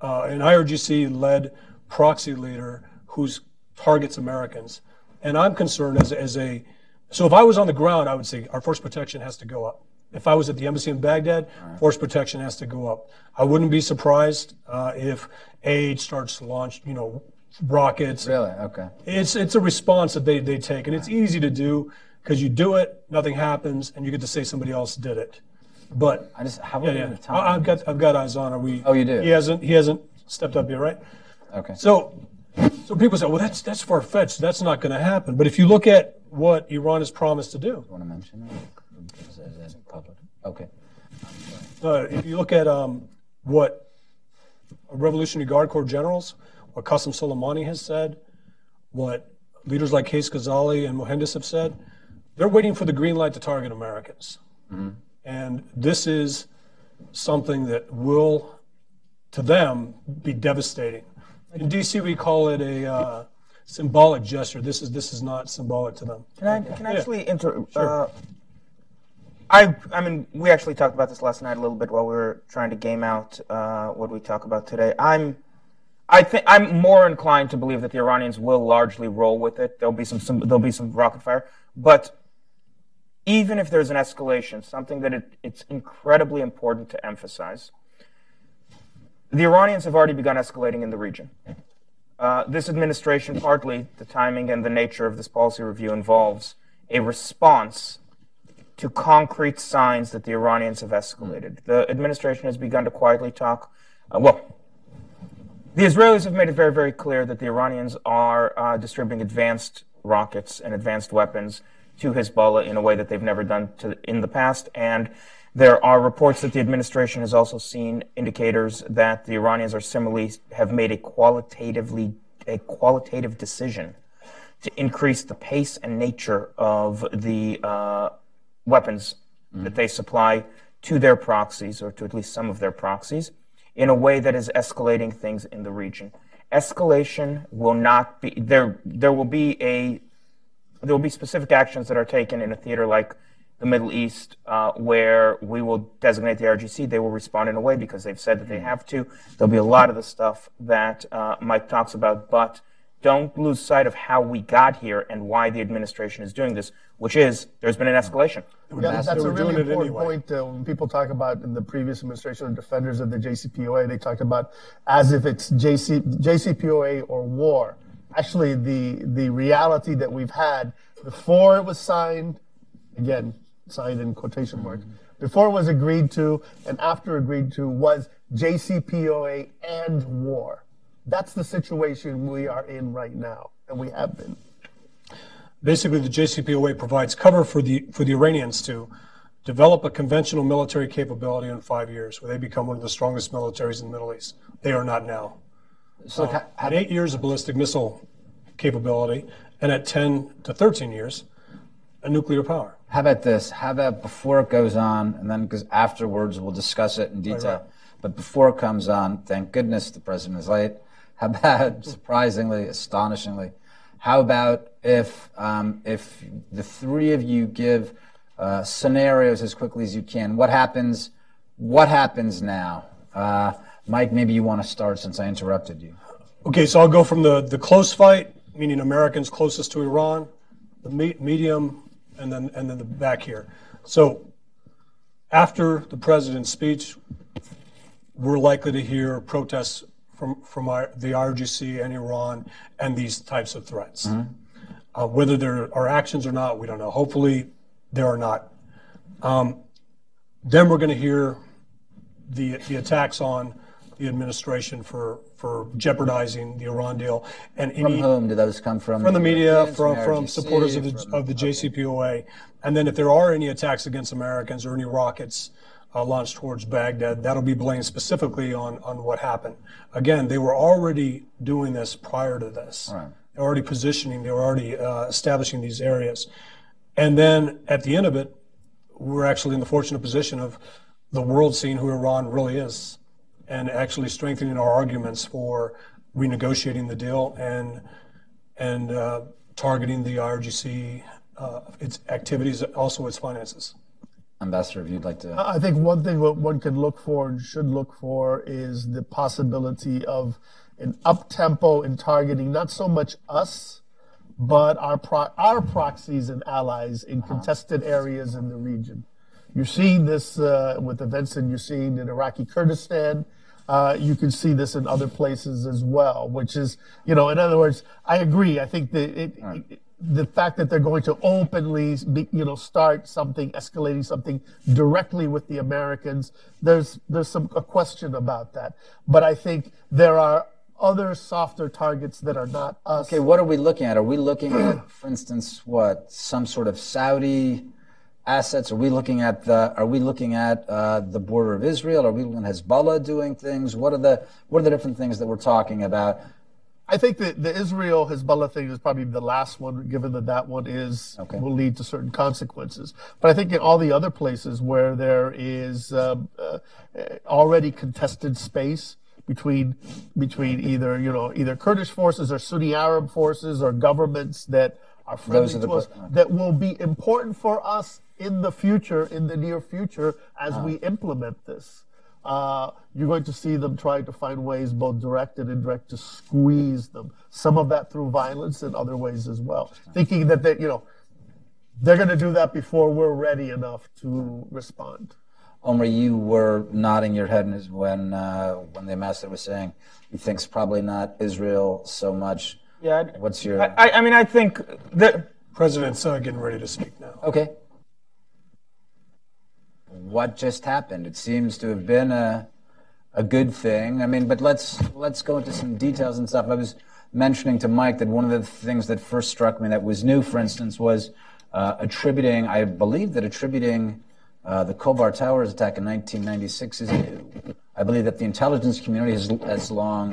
uh, an IRGC-led proxy leader who targets Americans. And I'm concerned as, as a, so if I was on the ground, I would say our force protection has to go up. If I was at the embassy in Baghdad, force protection has to go up. I wouldn't be surprised uh, if aid starts to launch, you know, rockets.
Really? Okay.
It's it's a response that they, they take, and it's easy to do because you do it, nothing happens, and you get to say somebody else did it. But
I just, have
yeah, yeah,
of time?
I've got I've got eyes on. Are we?
Oh, you do?
He hasn't he hasn't stepped up yet, right?
Okay.
So, so people say, well, that's that's far fetched. That's not going to happen. But if you look at what Iran has promised to do,
want to mention it? Is that- is that public? Okay.
uh, if you look at um, what Revolutionary Guard Corps generals, what Qasem Soleimani has said, what leaders like Qais Khazali and Muhandis have said, they're waiting for the green light to target Americans. And this is something that will, to them, be devastating. In DC, we call it a uh, symbolic gesture. This is this is not symbolic to them.
Can I can I actually inter? Uh, I I mean, we actually talked about this last night a little bit while we were trying to game out uh, what we talk about today. I'm. I think I'm more inclined to believe that the Iranians will largely roll with it. There'll be some, some there'll be some rocket fire, but even if there's an escalation, something that it, it's incredibly important to emphasize, the Iranians have already begun escalating in the region. Uh, this administration, partly the timing and the nature of this policy review, involves a response to concrete signs that the Iranians have escalated. The administration has begun to quietly talk. Uh, well, the Israelis have made it very, very clear that the Iranians are uh, distributing advanced rockets and advanced weapons to Hezbollah in a way that they've never done to, in the past. And there are reports that the administration has also seen indicators that the Iranians are similarly have made a qualitatively a qualitative decision to increase the pace and nature of the uh, weapons that they supply to their proxies or to at least some of their proxies in a way that is escalating things in the region. Escalation will not be there. There will be a there will be specific actions that are taken in a theater like the Middle East, uh, where we will designate the RGC. They will respond in a way because they've said that they have to. There'll be a lot of the stuff that uh, Mike talks about, but don't lose sight of how we got here and why the administration is doing this, which is there's been an escalation.
Yeah,
That's-
that's
they
a really important
anyway.
point. Uh, when people talk about in the previous administration, the defenders of the JCPOA, they talked about as if it's JC, JCPOA or war. Actually, the the reality that we've had before it was signed, again signed in quotation marks, mm-hmm. before it was agreed to, and after agreed to was JCPOA and war. That's the situation we are in right now, and we have been.
Basically, the JCPOA provides cover for the for the Iranians to develop a conventional military capability in five years, where they become one of the strongest militaries in the Middle East. They are not now.
So, how-
At eight years of ballistic missile capability, and at 10 to 13 years, a nuclear power.
How about this? How about before it goes on, and then because afterwards we'll discuss it in detail.
right.
But before it comes on, thank goodness the president is late. How about, surprisingly, astonishingly, how about if um, if the three of you give uh, scenarios as quickly as you can? What happens? What happens now? Uh, Mike, maybe you want to start since I interrupted you.
Okay, so I'll go from the, the close fight, meaning Americans closest to Iran, the me- medium, and then and then the back here. So after the president's speech, we're likely to hear protests from from our, the IRGC and Iran and these types of threats. Uh, whether there are actions or not, we don't know. Hopefully, there are not. Um, then we're going to hear the the attacks on the administration for for jeopardizing the Iran deal and
From
any
whom do those come from?
from the media,
Europeans,
from, from
RGC,
supporters of the,
from-
of the JCPOA. And then if there are any attacks against Americans or any rockets uh, launched towards Baghdad, that'll be blamed specifically on, on what happened. Again, they were already doing this prior to this.
Right.
They were already positioning, they were already uh, establishing these areas. And then at the end of it, we're actually in the fortunate position of the world seeing who Iran really is and actually strengthening our arguments for renegotiating the deal and and uh, targeting the IRGC, uh, its activities, also its finances.
Ambassador, if you'd like to.
I think one thing what one can look for and should look for is the possibility of an up tempo in targeting not so much us, but our pro- our proxies and allies in contested areas in the region. You're seeing this uh, with events that you're seeing in Iraqi Kurdistan. Uh, you can see this in other places as well, which is, you know, in other words, I agree. I think that it, it, the fact that they're going to openly, be, you know, start something, escalating something directly with the Americans, there's there's some a question about that. But I think there are other softer targets that are not us.
Okay, what are we looking at? Are we looking at, for instance, what some sort of Saudi assets? Are we looking at the? Are we looking at uh, the border of Israel? Are we looking at Hezbollah doing things? What are the What are the different things that we're talking about?
I think that the Israel Hezbollah thing is probably the last one, given that that one is
Okay.
will lead to certain consequences. But I think in all the other places where there is um, uh, already contested space between between either you know either Kurdish forces or Sunni Arab forces or governments that are friendly
are
to us, that will be important for us in the future, in the near future, as we implement this. Uh, you're going to see them trying to find ways, both direct and indirect, to squeeze them. Some of that through violence, and other ways as well. Thinking that they, you know, they're going to do that before we're ready enough to respond.
Omri, you were nodding your head when uh, when the ambassador was saying he thinks probably not Israel so much.
Yeah. I'd-
What's your
I, I mean, I think that
President's uh, getting ready to speak now.
okay? What just happened? It seems to have been a a good thing. I mean, but let's let's go into some details and stuff. I was mentioning to Mike that one of the things that first struck me that was new, for instance, was uh, attributing. I believe that attributing uh, the Khobar Towers attack in 1996 is new. I believe that the intelligence community has, has long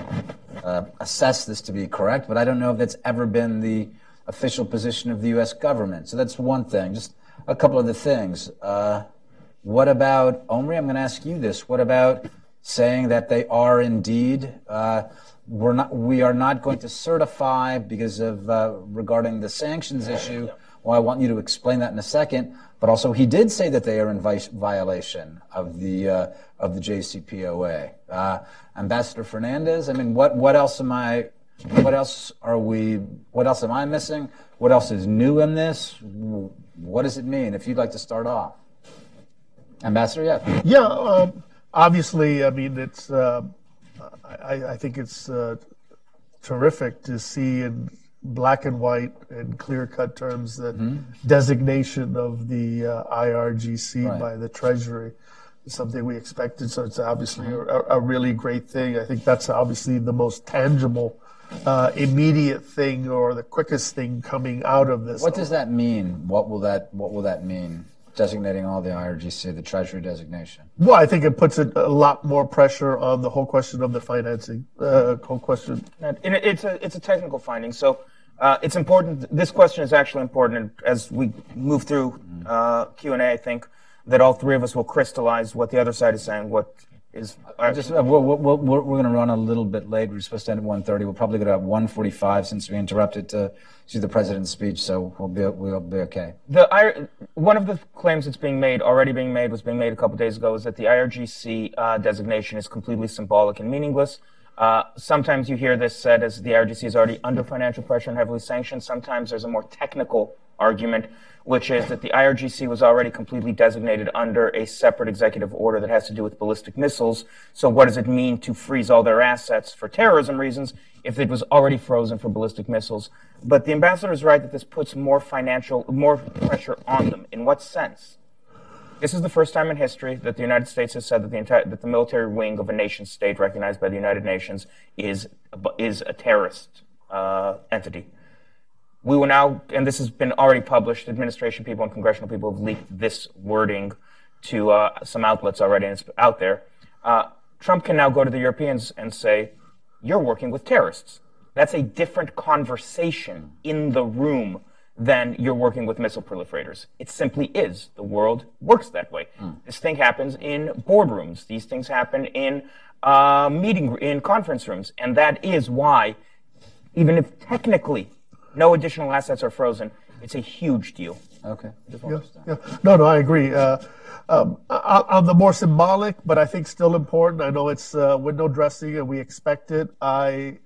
uh, assessed this to be correct, but I don't know if that's ever been the official position of the U.S. government. So that's one thing. Just a couple of the things. What about Omri? I'm going to ask you this. What about saying that they are indeed? Uh, we're not. We are not going to certify because of uh, regarding the sanctions issue. Well, I want you to explain that in a second. But also, he did say that they are in vi- violation of the uh, of the JCPOA. Uh, Ambassador Fernandez. I mean, what what else am I? What else are we? What else am I missing? What else is new in this? What does it mean? If you'd like to start off. Ambassador, yeah.
Yeah, um, obviously, I mean, it's. Uh, I, I think it's uh, terrific to see in black and white and clear cut terms that designation of the uh, IRGC
Right.
by the Treasury is something we expected. So it's obviously a, a really great thing. I think that's obviously the most tangible, uh, immediate thing or the quickest thing coming out of this.
What does that mean? What will that What will that mean? Designating all the IRGC, the Treasury designation.
Well, I think it puts a, a lot more pressure on the whole question of the financing, uh, whole question
And it's a it's a technical finding, so uh, it's important. This question is actually important as we move through uh, Q and A. I think that all three of us will crystallize what the other side is saying, what Is
Just, uh, we're, we're, we're, we're going to run a little bit late. We're supposed to end at 1.30. We'll probably go to 1.45 since we interrupted to see the president's speech, so we'll be, we'll be okay.
the one of the claims that's being made, already being made, was being made a couple days ago, is that the IRGC uh, designation is completely symbolic and meaningless. Uh, sometimes you hear this said as the IRGC is already under financial pressure and heavily sanctioned. Sometimes there's a more technical argument, which is that the IRGC was already completely designated under a separate executive order that has to do with ballistic missiles. So what does it mean to freeze all their assets for terrorism reasons if it was already frozen for ballistic missiles? But the ambassador is right that this puts more financial, more pressure on them. In what sense? This is the first time in history that the United States has said that the entire, that the military wing of a nation state recognized by the United Nations is is a terrorist uh, entity. We will now, and this has been already published. Administration people and congressional people have leaked this wording to uh, some outlets already, and it's out there. Uh, Trump can now go to the Europeans and say, "You're working with terrorists." That's a different conversation in the room than you're working with missile proliferators. It simply is. The world works that way. This thing happens in boardrooms. These things happen in uh, meeting in conference rooms, and that is why, even if technically no additional assets are frozen, it's a huge deal.
Okay.
Yeah, yeah. No, no, I agree. Uh, um, on on the more symbolic, but I think still important. I know it's uh, window dressing, and we expect it. I,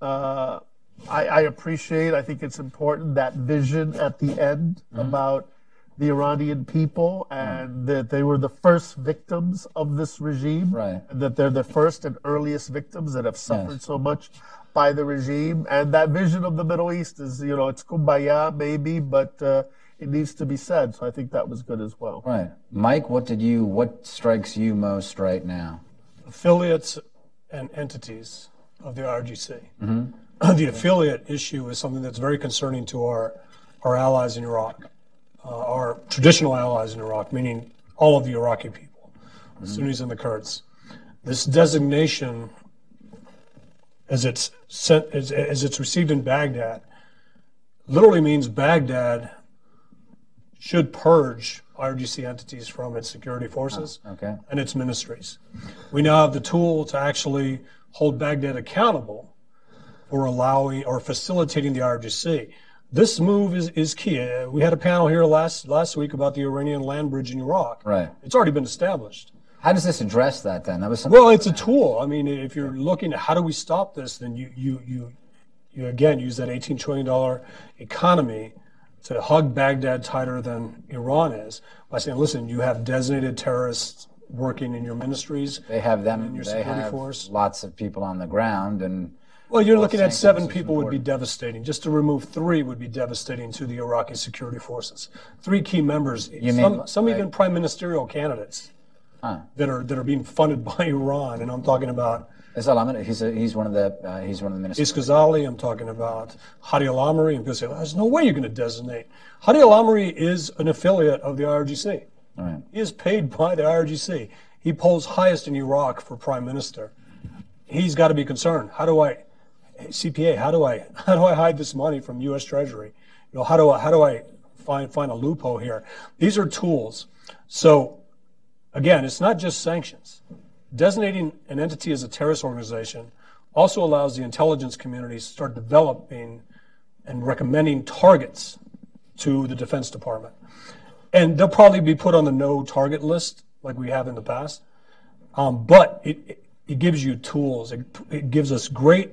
uh, I, I appreciate. I think it's important that vision at the end about the Iranian people and that they were the first victims of this regime.
Right.
And that they're the first and earliest victims that have suffered
Yes.
so much by the regime. And that vision of the Middle East is, you know, it's kumbaya maybe, but uh, it needs to be said. So I think that was good as well.
Right. Mike, what did you, what strikes you most right now?
affiliates and entities of the RGC. The affiliate issue is something that's very concerning to our, our allies in Iraq, uh, our traditional allies in Iraq, meaning all of the Iraqi people, the Sunnis and the Kurds. This designation, as it's sent, as, as it's received in Baghdad, literally means Baghdad should purge IRGC entities from its security forces
okay.
and its ministries. We now have the tool to actually hold Baghdad accountable for allowing or facilitating the IRGC. This move is, is key. Uh, We had a panel here last last week about the Iranian land bridge in Iraq.
Right.
It's already been established.
How does this address that then? That was.
Well, it's a tool. I mean, if you're looking at how do we stop this, then you you you you again use that 18 trillion dollar economy to hug Baghdad tighter than Iran is by saying, listen, you have designated terrorists working in your ministries.
they have them.
In your
They
security
have
force.
lots of people on the ground, and
Well, you're looking at seven people would be devastating. Just to remove three would be devastating to the Iraqi security forces. Three key members,
mean,
some, some
like-
even prime ministerial candidates that are that are being funded by Iran. And I'm talking about
he's a, he's one of the uh, he's one of the ministers.
Qais Khazali, I'm talking about Hadi Al Amri. And people say, well, there's no way you're going to designate. Hadi Al Amri is an affiliate of the IRGC.
All right.
He is paid by the IRGC. He polls highest in Iraq for prime minister. He's got to be concerned. How do I, CPA? How do I how do I hide this money from U.S. Treasury? You know, how do I how do I find find a loophole here? These are tools. So, again, it's not just sanctions. Designating an entity as a terrorist organization also allows the intelligence community to start developing and recommending targets to the Defense Department. And they'll probably be put on the no target list like we have in the past. Um, but it, it, gives you tools. It, it gives us great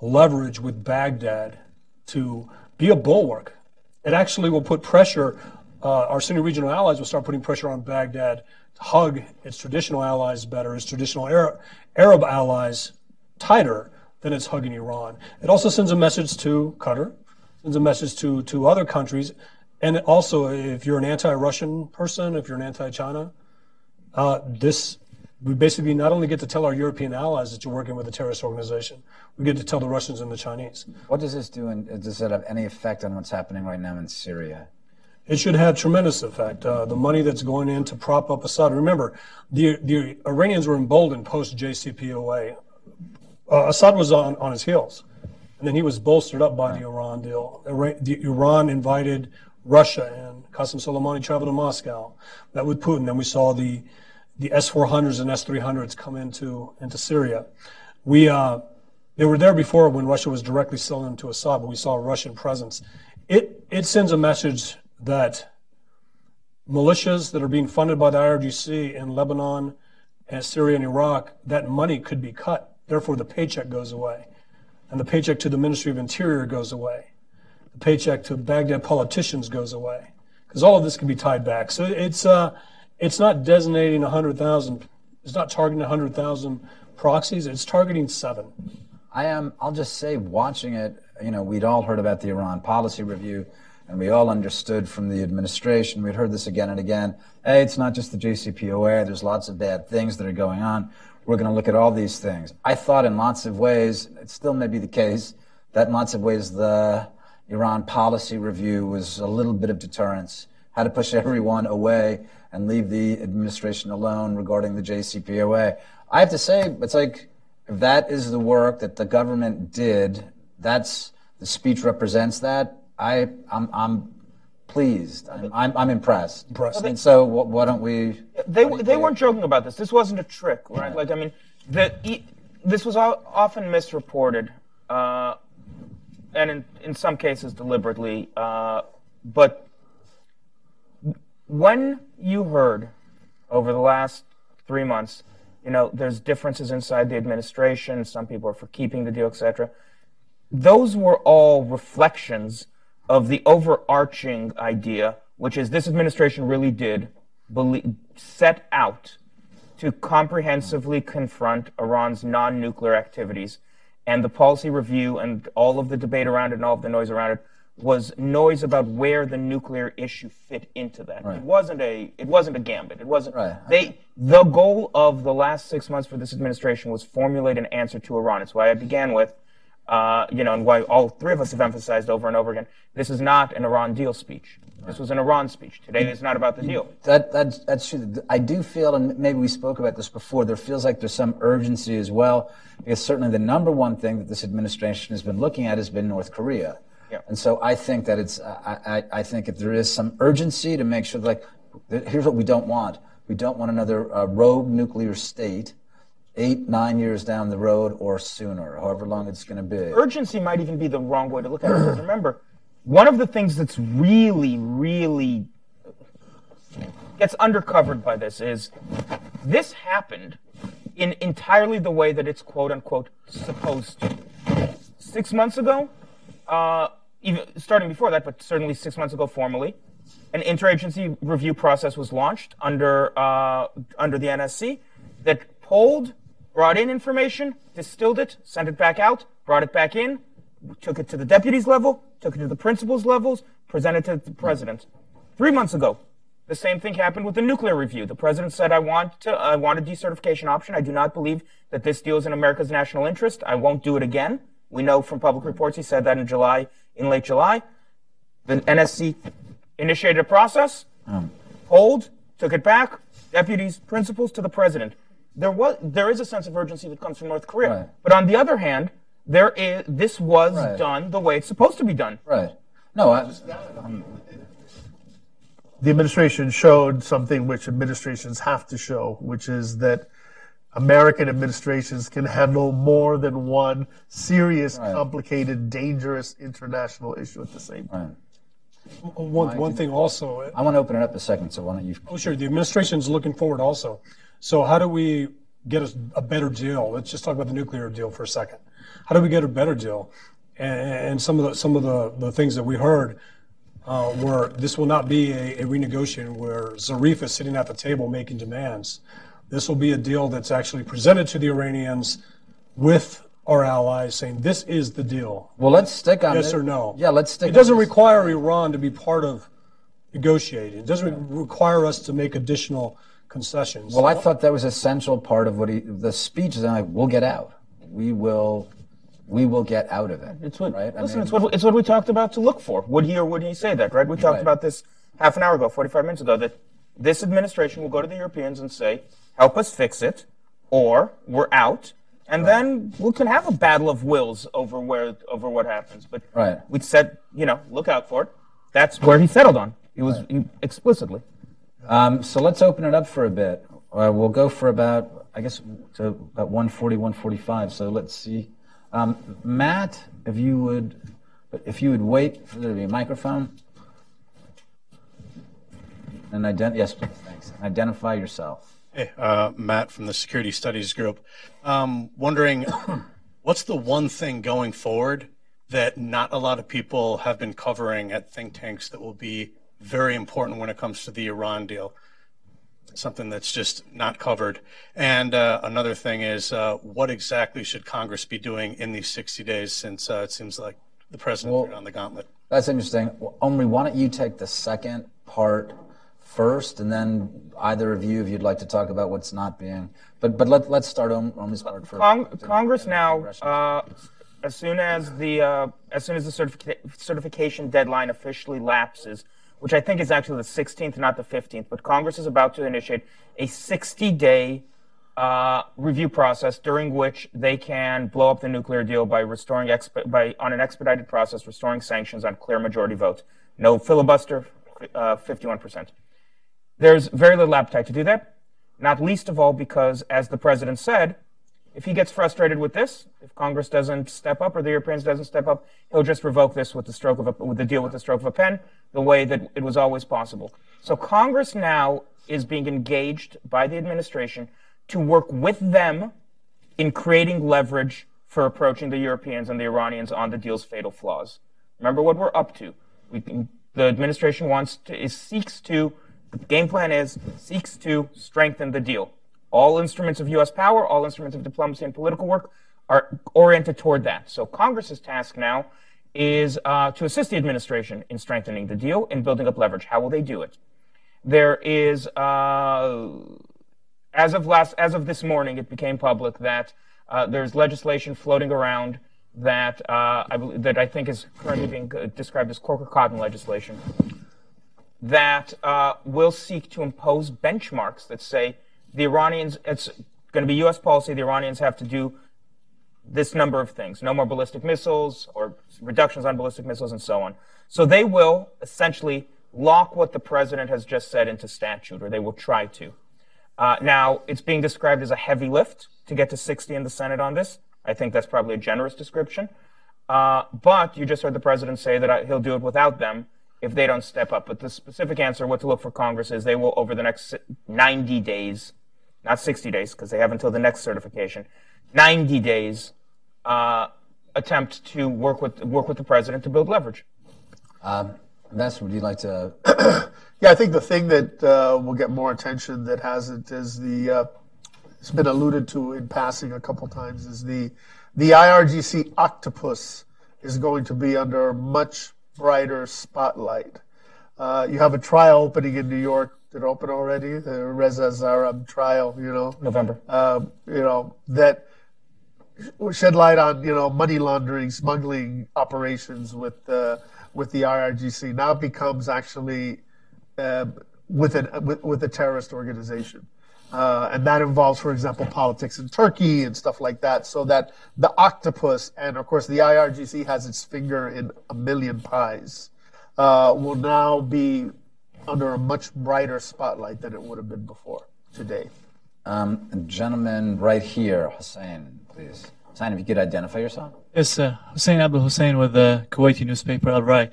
leverage with Baghdad to be a bulwark. It actually will put pressure. Uh, our Sunni regional allies will start putting pressure on Baghdad to hug its traditional allies better, its traditional Arab, Arab allies tighter than it's hugging Iran. It also sends a message to Qatar, sends a message to, to other countries. And also, if you're an anti-Russian person, if you're an anti-China, uh, this we basically not only get to tell our European allies that you're working with a terrorist organization, we get to tell the Russians and the Chinese.
What does this do? And does it have any effect on what's happening right now in Syria?
It should have tremendous effect. Uh, the money that's going in to prop up Assad. Remember, the the Iranians were emboldened post JCPOA. Uh, Assad was on, on his heels, and then he was bolstered up by the Iran deal. Ira- the, Iran invited Russia, and Qasem Soleimani traveled to Moscow. Met with Putin. Then we saw the the S-400s and S-300s come into into Syria. We uh, they were there before when Russia was directly selling them to Assad, but we saw a Russian presence. It it sends a message that militias that are being funded by the IRGC in Lebanon and Syria and Iraq, that money could be cut. Therefore, the paycheck goes away. And the paycheck to the Ministry of Interior goes away. The paycheck to Baghdad politicians goes away. Because all of this can be tied back. So it's, uh, it's not designating 100,000, it's not targeting 100,000 proxies, it's targeting seven.
I am, I'll just say, watching it, you know, we'd all heard about the Iran policy review and we all understood from the administration, we'd heard this again and again, hey, it's not just the JCPOA, there's lots of bad things that are going on. We're going to look at all these things. I thought in lots of ways, it still may be the case, that in lots of ways the Iran policy review was a little bit of deterrence, how to push everyone away and leave the administration alone regarding the JCPOA. I have to say, it's like, if that is the work that the government did, that's, the speech represents that, I, I'm, I'm pleased. I'm, I'm, I'm impressed.
Impressed.
And so, wh- why don't we?
They
don't
they weren't joking about this. This wasn't a trick, right? Like I mean, the e- this was often misreported, uh, and in in some cases deliberately. Uh, but when you heard over the last three months, you know, there's differences inside the administration. Some people are for keeping the deal, etc. Those were all reflections of the overarching idea, which is this administration really did belie- set out to comprehensively confront Iran's non nuclear activities. And the policy review and all of the debate around it and all of the noise around it was noise about where the nuclear issue fit into that. It wasn't a it wasn't a gambit. It wasn't
Right.
they the goal of the last six months for this administration was formulate an answer to Iran. It's why I began with uh, you know, and why all three of us have emphasized over and over again, this is not an Iran deal speech. This was an Iran speech. Today it's not about the deal.
That, that's, that's true. I do feel, and maybe we spoke about this before, there feels like there's some urgency as well, because certainly the number one thing that this administration has been looking at has been North Korea.
Yeah.
And so I think that it's, I, I, I think if there is some urgency to make sure, like, here's what we don't want. We don't want another uh, rogue nuclear state eight, nine years down the road or sooner, however long it's going to be.
urgency might even be the wrong way to look at it. Because remember, one of the things that's really, really gets undercovered by this is this happened in entirely the way that it's quote unquote supposed to. Six months ago, uh, even starting before that, but certainly six months ago formally, an interagency review process was launched under uh, under the NSC that polled, brought in information, distilled it, sent it back out, brought it back in, took it to the deputies level, took it to the principals levels, presented it to the president. Three months ago, the same thing happened with the nuclear review. The president said, "I want to, I want a decertification option. I do not believe that this deal is in America's national interest. I won't do it again." We know from public reports he said that in July, in late July. The NSC initiated a process, um. hold, took it back, deputies, principals to the president. There was, there is a sense of urgency that comes from North Korea.
Right.
But on the other hand, there is, this was
Right.
done the way it's supposed to be done.
Right. No, I, um,
the administration showed something which administrations have to show, which is that American administrations can handle more than one serious,
Right.
complicated, dangerous international issue at the same time.
right.
One, one thing also,
I want to open it up a second, so why don't you?
Oh, sure. The administration's looking forward also. So how do we get a, a better deal? Let's just talk about the nuclear deal for a second. How do we get a better deal? And, and some of the some of the, the things that we heard uh, were this will not be a, a renegotiation where Zarif is sitting at the table making demands. This will be a deal that's actually presented to the Iranians with our allies, saying this is the deal.
Well, let's stick on
Yes
it.
or no?
Yeah, let's stick.
It doesn't
this.
require Iran to be part of negotiating. It doesn't require us to make additional concessions.
Well, I thought that was a central part of what he, the speech is like, we'll get out. We will, we will get out of it.
It's what,
right? I mean-
it's, what, it's what we talked about to look for. Would he or would he say that, right? We talked
Right.
about this half an hour ago, 45 minutes ago, that this administration will go to the Europeans and say, help us fix it, or we're out. And then we can have a battle of wills over where over what happens. But
Right.
we said, you know, look out for it. That's where he settled on. He was he, explicitly.
Um, so let's open it up for a bit. Uh, we'll go for about, I guess, to about 140, 145. So let's see. Um, Matt, if you would, if you would wait for there to be a microphone. And ident- yes, please, thanks. Identify yourself.
Hey, uh, Matt from the Security Studies Group. Um, wondering, what's the one thing going forward that not a lot of people have been covering at think tanks that will be very important when it comes to the Iran deal? Something that's just not covered. And uh, another thing is, uh, what exactly should Congress be doing in these 60 days since uh, it seems like the president
Well-
on the gauntlet?
That's interesting. Well, Omri, why don't you take the second part first, and then either of you, if you'd like to talk about what's not being. But but let let's start Om- Omri's part first.
Cong- Congress now, uh, as soon as the uh, as soon as the certifica- certification deadline officially lapses, which I think is actually the 16th, not the 15th, but Congress is about to initiate a 60-day uh, review process during which they can blow up the nuclear deal by restoring exp- by on an expedited process, restoring sanctions on clear majority votes. No filibuster, uh, 51%. There's very little appetite to do that, not least of all because, as the president said, if he gets frustrated with this, if Congress doesn't step up or the Europeans doesn't step up, he'll just revoke this with the stroke of a, with the deal with the stroke of a pen, the way that it was always possible. So Congress now is being engaged by the administration to work with them in creating leverage for approaching the Europeans and the Iranians on the deal's fatal flaws. Remember what we're up to. We can, the administration wants to is seeks to the game plan is seeks to strengthen the deal. All instruments of U.S. power, all instruments of diplomacy and political work are oriented toward that. So Congress's task now is uh, to assist the administration in strengthening the deal and building up leverage. How will they do it? There is, uh, as of last, as of this morning, it became public that uh, there's legislation floating around that uh, I believe, that I think is currently being described as Corker Cotton legislation that uh, will seek to impose benchmarks that say the Iranians, it's going to be U.S. policy, the Iranians have to do this number of things no more ballistic missiles or reductions on ballistic missiles and so on. So they will essentially lock what the president has just said into statute, or they will try to. Uh, now, it's being described as a heavy lift to get to 60 in the Senate on this. I think that's probably a generous description. Uh, but you just heard the president say that he'll do it without them if they don't step up. But the specific answer, what to look for Congress, is they will, over the next 90 days, not 60 days, because they have until the next certification, 90 days, uh, attempt to work with work with the president to build leverage.
Vess, would you like to?
Yeah, I think the thing that uh, will get more attention that hasn't is the uh, it's been alluded to in passing a couple times is the the IRGC octopus is going to be under much brighter spotlight. Uh, you have a trial opening in New York. Did it open already? The Reza Zarrab trial, you know,
November.
um, you know that shed light on you know money laundering, smuggling operations with uh, with the IRGC. Now it becomes actually um with an with, with a terrorist organization. Uh, and that involves, for example, politics in Turkey and stuff like that. So that the octopus, and of course the IRGC has its finger in a million pies, uh, will now be under a much brighter spotlight than it would have been before today.
Um, gentleman right here, Hussein, please. If you could identify yourself.
Yes, uh, Hussein Abdul Hussein with the Kuwaiti newspaper Al Rai.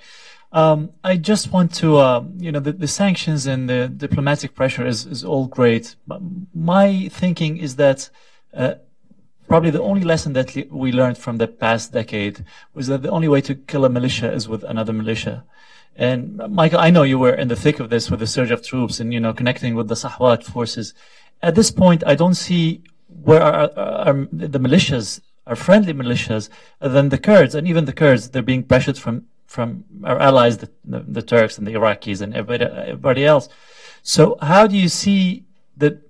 Um, I just want to, uh, you know, the, the sanctions and the diplomatic pressure is, is all great. But my thinking is that uh, probably the only lesson that we learned from the past decade was that the only way to kill a militia is with another militia. And Michael, I know you were in the thick of this with the surge of troops and, you know, connecting with the Sahwat forces. At this point, I don't see where are, are, are the militias, our friendly militias, than the Kurds. And even the Kurds, they're being pressured from, from our allies, the, the, the Turks and the Iraqis and everybody, everybody else. So how do you see the,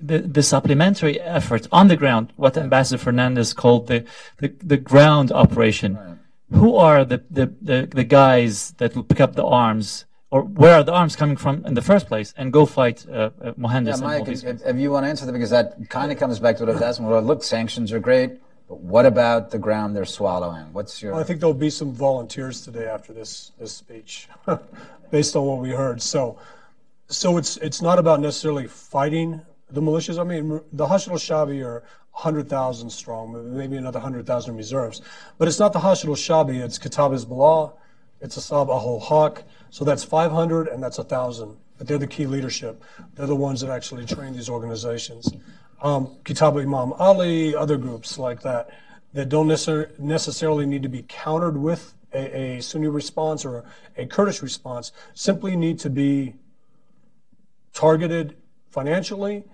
the, the supplementary effort on the ground, what Ambassador Fernandez called the, the, the ground operation? Who are the, the, the, the guys that will pick up the arms, or where are the arms coming from in the first place, and go fight uh, uh,
Yeah,
Muhandis and all
Mike,
these
if, if you want to answer that, because that kind of comes back to what I was asking. Well, look, sanctions are great, but what about the ground they're swallowing? What's your?
Well, I think there'll be some volunteers today after this this speech, based on what we heard. So, so it's it's not about necessarily fighting the militias, I mean, the Hashd al-Shabi are 100,000 strong, maybe another 100,000 reserves. But it's not the Hashd al-Shabi, it's Kata'ib Hezbollah, it's Asa'ib Ahl Haq. So that's 500 and that's 1,000. But they're the key leadership. They're the ones that actually train these organizations. Um, Kata'ib Imam Ali, other groups like that, that don't necessar- necessarily need to be countered with a, a Sunni response or a Kurdish response, simply need to be targeted financially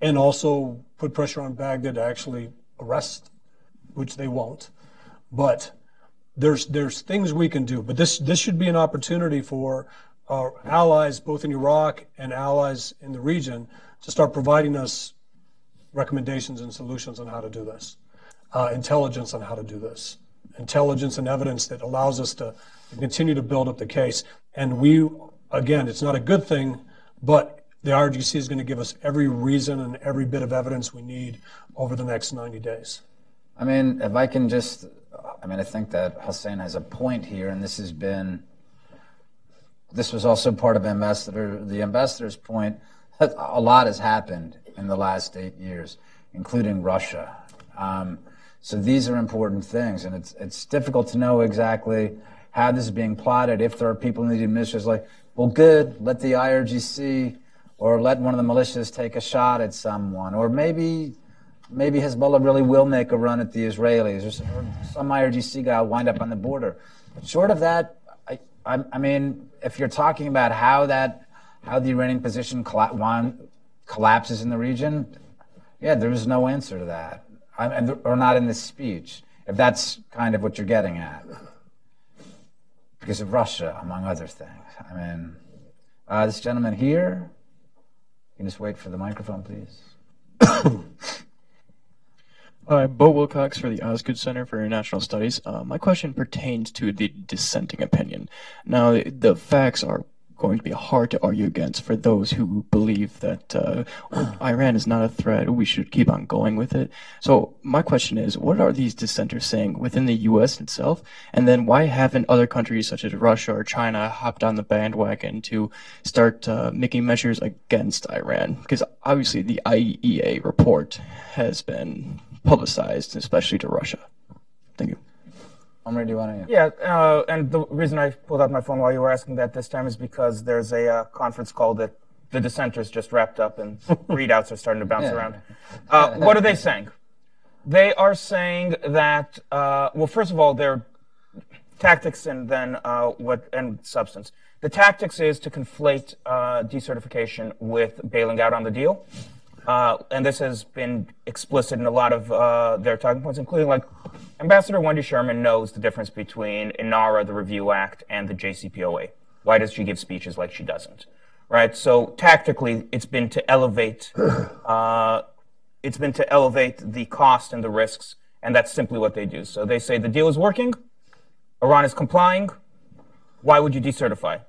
and also put pressure on Baghdad to actually arrest, which they won't. But there's there's things we can do. But this this should be an opportunity for our allies, both in Iraq and allies in the region, to start providing us recommendations and solutions on how to do this, uh, intelligence on how to do this, intelligence and evidence that allows us to, continue to build up the case. And we, again, it's not a good thing, but the IRGC is going to give us every reason and every bit of evidence we need over the next 90 days.
I mean, if I can just, I mean, I think that Hussein has a point here, and this has been, this was also part of ambassador, the ambassador's point. A lot has happened in the last eight years, including Russia. Um, so these are important things, and it's it's difficult to know exactly how this is being plotted. If there are people in the administration like, well, good, let the IRGC or let one of the militias take a shot at someone, or maybe maybe Hezbollah really will make a run at the Israelis, or some IRGC guy will wind up on the border. Short of that, I, I, I mean, if you're talking about how that how the Iranian position colla- collapses in the region, yeah, there is no answer to that, I, or not in this speech. If that's kind of what you're getting at, because of Russia, among other things. I mean, uh, this gentleman here can just wait for the microphone, please.
Hi, Bo Wilcox for the Osgood Center for International Studies. Uh, my question pertains to the dissenting opinion. Now, the, the facts are going to be hard to argue against for those who believe that uh, Iran is not a threat. We should keep on going with it. So my question is, what are these dissenters saying within the U.S. itself? And then why haven't other countries such as Russia or China hopped on the bandwagon to start uh, making measures against Iran? Because obviously the IAEA report has been publicized, especially to Russia. Thank you.
Omri, do you want
to? Yeah, uh, and the reason I pulled out my phone while you were asking that this time is because there's a uh, conference call that the dissenters just wrapped up and readouts are starting to bounce yeah. around. Uh, what are they saying? They are saying that, uh, well, first of all, their tactics and then uh, what and substance. The tactics is to conflate uh, decertification with bailing out on the deal. Uh, and this has been explicit in a lot of uh, their talking points, including like Ambassador Wendy Sherman knows the difference between INARA, the Review Act, and the JCPOA. Why does she give speeches like she doesn't? Right. So tactically, it's been to elevate. Uh, it's been to elevate the cost and the risks, and that's simply what they do. So they say the deal is working, Iran is complying. Why would you decertify?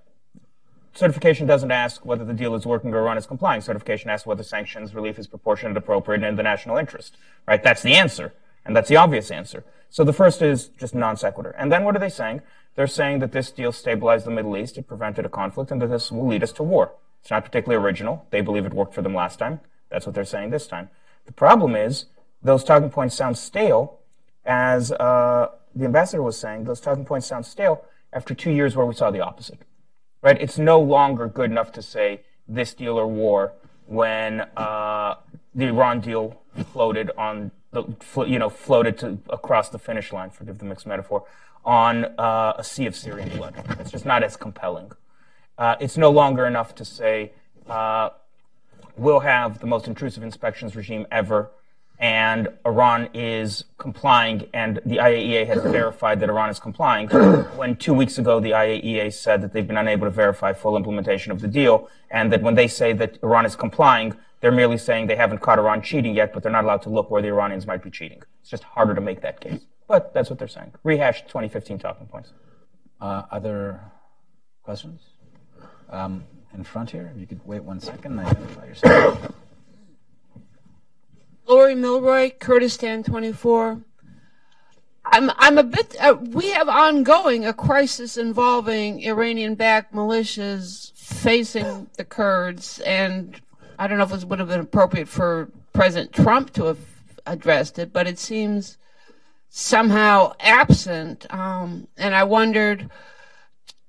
Certification doesn't ask whether the deal is working or Iran is complying. Certification asks whether sanctions relief is proportionate, appropriate, and in the national interest. Right? That's the answer. And that's the obvious answer. So the first is just non sequitur. And then what are they saying? They're saying that this deal stabilized the Middle East, it prevented a conflict, and that this will lead us to war. It's not particularly original. They believe it worked for them last time. That's what they're saying this time. The problem is those talking points sound stale, as uh, the ambassador was saying. Those talking points sound stale after two years where we saw the opposite right? It's no longer good enough to say this deal or war when uh, the Iran deal floated on the, you know, floated to across the finish line. Forgive the mixed metaphor on uh, a sea of Syrian blood. It's just not as compelling. Uh, it's no longer enough to say uh, we'll have the most intrusive inspections regime ever and Iran is complying, and the IAEA has verified that Iran is complying. when two weeks ago the IAEA said that they've been unable to verify full implementation of the deal, and that when they say that Iran is complying, they're merely saying they haven't caught Iran cheating yet, but they're not allowed to look where the Iranians might be cheating. It's just harder to make that case. But that's what they're saying. Rehash 2015 talking points.
Uh, other questions? Um, in front here, if you could wait one second, and identify yourself.
Laurie Mylroie, Kurdistan 24. I'm I'm a bit. Uh, we have ongoing a crisis involving Iranian-backed militias facing the Kurds, and I don't know if it would have been appropriate for President Trump to have addressed it, but it seems somehow absent. Um, and I wondered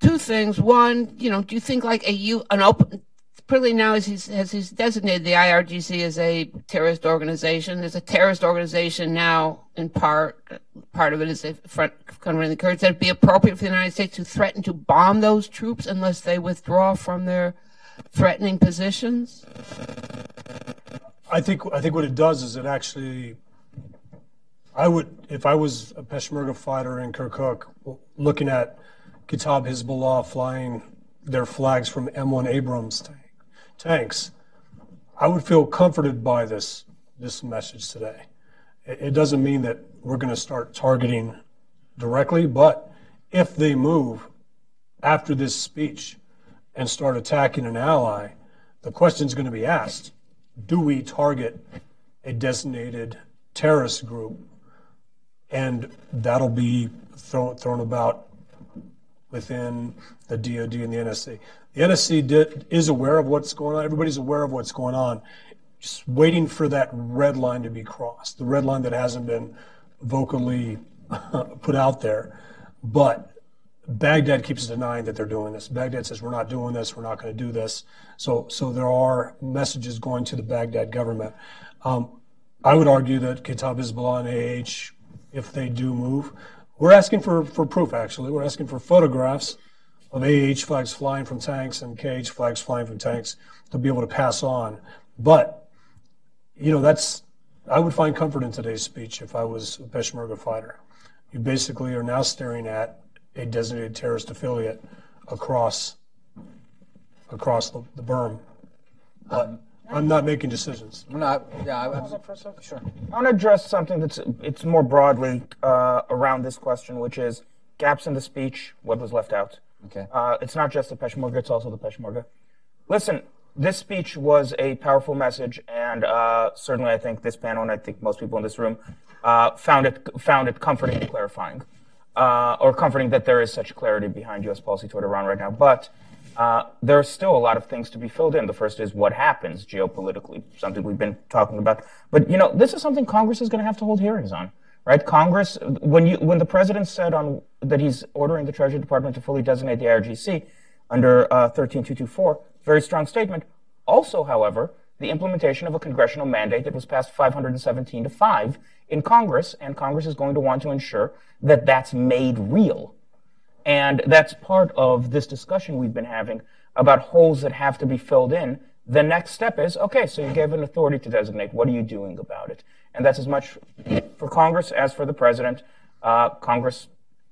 two things. One, you know, do you think like a you an open particularly now as he's as he's designated the IRGC as a terrorist organization. There's a terrorist organization now in part part of it is a front covering the Kurds. It'd be appropriate for the United States to threaten to bomb those troops unless they withdraw from their threatening positions.
I think I think what it does is it actually. I would, if I was a Peshmerga fighter in Kirkuk, looking at Kata'ib Hezbollah flying their flags from M1 Abrams tanks, I would feel comforted by this this message today. It, doesn't mean that we're going to start targeting directly, but if they move after this speech and start attacking an ally, the question is going to be asked: Do we target a designated terrorist group? And that'll be thrown thrown about within the DoD and the NSC. The NSC did, is aware of what's going on. Everybody's aware of what's going on. Just waiting for that red line to be crossed, the red line that hasn't been vocally put out there. But Baghdad keeps denying that they're doing this. Baghdad says we're not doing this. We're not going to do this. So, so there are messages going to the Baghdad government. Um, I would argue that Kata'ib Hezbollah and AH, if they do move, we're asking for, for proof. Actually, we're asking for photographs of AH flags flying from tanks and KH flags flying from tanks to be able to pass on. But, you know, that's, I would find comfort in today's speech if I was a Peshmerga fighter. You basically are now staring at a designated terrorist affiliate across across the, the berm. But I'm not making decisions.
No, I- yeah, I, I, sure.
I want to address something that's it's more broadly uh, around this question, which is gaps in the speech. What was left out?
Okay.
Uh, it's not just the Peshmerga; it's also the Peshmerga. Listen, this speech was a powerful message, and uh, certainly, I think this panel, and I think most people in this room, uh, found it found it comforting and clarifying, uh, or comforting that there is such clarity behind U.S. policy toward Iran right now. But uh, there are still a lot of things to be filled in. The first is what happens geopolitically, something we've been talking about. But you know, this is something Congress is going to have to hold hearings on, right? Congress, when you when the president said on that he's ordering the Treasury Department to fully designate the IRGC under uh, 13224, very strong statement. Also, however, the implementation of a congressional mandate that was passed 517 to 5 in Congress, and Congress is going to want to ensure that that's made real. And that's part of this discussion we've been having about holes that have to be filled in. The next step is okay, so you gave an authority to designate. What are you doing about it? And that's as much for Congress as for the president. Uh, Congress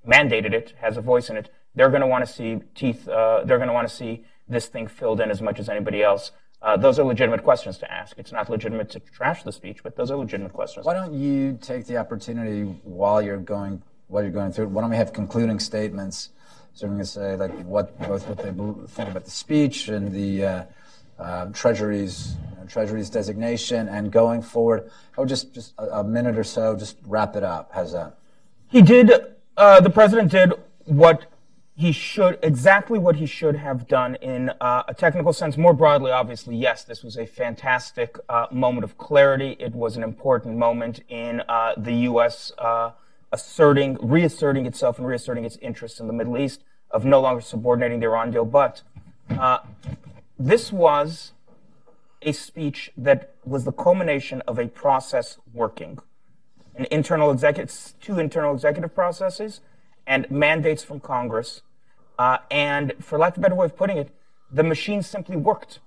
mandated it, has a voice in it. They're going to want to see teeth, uh, they're going to want to see this thing filled in as much as anybody else. Uh, those are legitimate questions to ask. It's not legitimate to trash the speech, but those are legitimate questions.
Why don't you take the opportunity while you're going while you're going through it? Why don't we have concluding statements? So I'm going to say like what both what they think about the speech and the uh, uh, Treasury's Treasury's designation and going forward. Oh, just just a, a minute or so, just wrap it up. How's that?
He did, uh, the president did what he should, exactly what he should have done in uh, a technical sense. More broadly, obviously, yes, this was a fantastic uh, moment of clarity. It was an important moment in uh, the U.S. Uh, asserting, reasserting itself and reasserting its interests in the Middle East, of no longer subordinating the Iran deal. But uh, this was a speech that was the culmination of a process working an internal executive, two internal executive processes, and mandates from Congress. Uh, and for lack of a better way of putting it, the machine simply worked.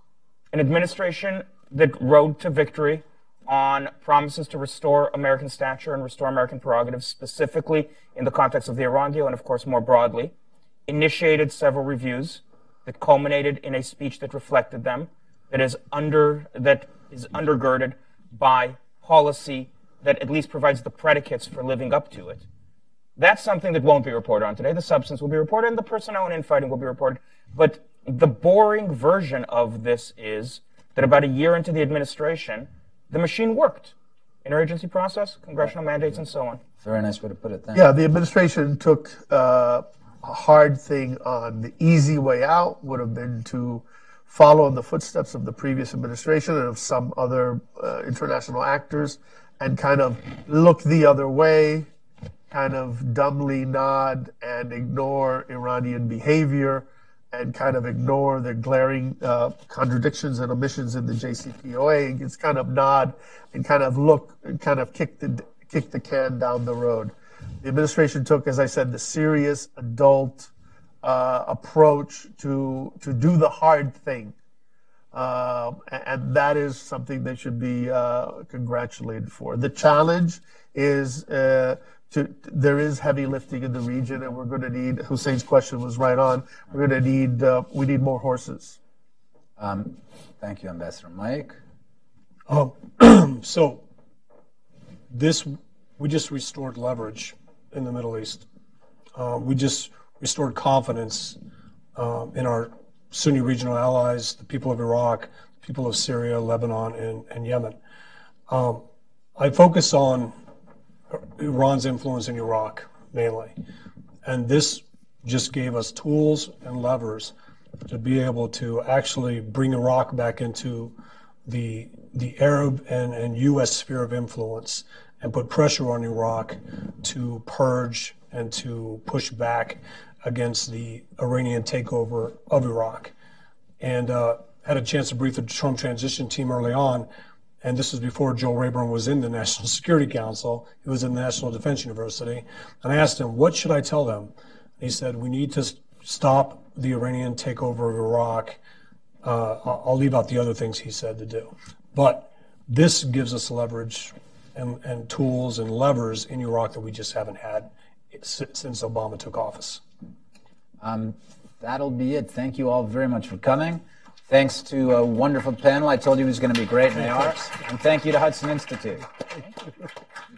An administration that rode to victory on promises to restore American stature and restore American prerogatives, specifically in the context of the Iran deal, and of course more broadly, initiated several reviews that culminated in a speech that reflected them, that is under that is undergirded by policy that at least provides the predicates for living up to it. That's something that won't be reported on today. The substance will be reported, and the personnel and infighting will be reported. But the boring version of this is that about a year into the administration, the machine worked. Interagency process, congressional mandates, and so on.
Very nice way to put it. Thank
Yeah, the administration took uh, a hard thing on the easy way out would have been to follow in the footsteps of the previous administration and of some other uh, international actors and kind of look the other way, kind of dumbly nod and ignore Iranian behavior and kind of ignore the glaring uh, contradictions and omissions in the JCPOA and just kind of nod and kind of look and kind of kick the kick the can down the road. The administration took, as I said, the serious adult uh, approach to to do the hard thing, uh, and that is something they should be uh, congratulated for. The challenge is uh, to there is heavy lifting in the region, and we're going to need. Hussein's question was right on. We're going to need uh, we need more horses.
Um, thank you, Ambassador Mike.
Um, so this we just restored leverage in the Middle East. Uh, we just restored confidence um, in our Sunni regional allies, the people of Iraq, people of Syria, Lebanon, and, and Yemen. Um, I focus on Iran's influence in Iraq mainly. And this just gave us tools and levers to be able to actually bring Iraq back into the, the Arab and, and U.S. sphere of influence and put pressure on Iraq to purge and to push back against the Iranian takeover of Iraq. And uh, had a chance to brief the Trump transition team early on. And this was before Joel Rayburn was in the National Security Council. He was in the National Defense University. And I asked him, what should I tell them? He said, we need to stop the Iranian takeover of Iraq. Uh, I'll leave out the other things he said to do. But this gives us leverage and, and tools and levers in Iraq that we just haven't had since Obama took office.
Um, that'll be it. Thank you all very much for coming. Thanks to a wonderful panel. I told you it was going to be great, and they are. And thank you to Hudson Institute.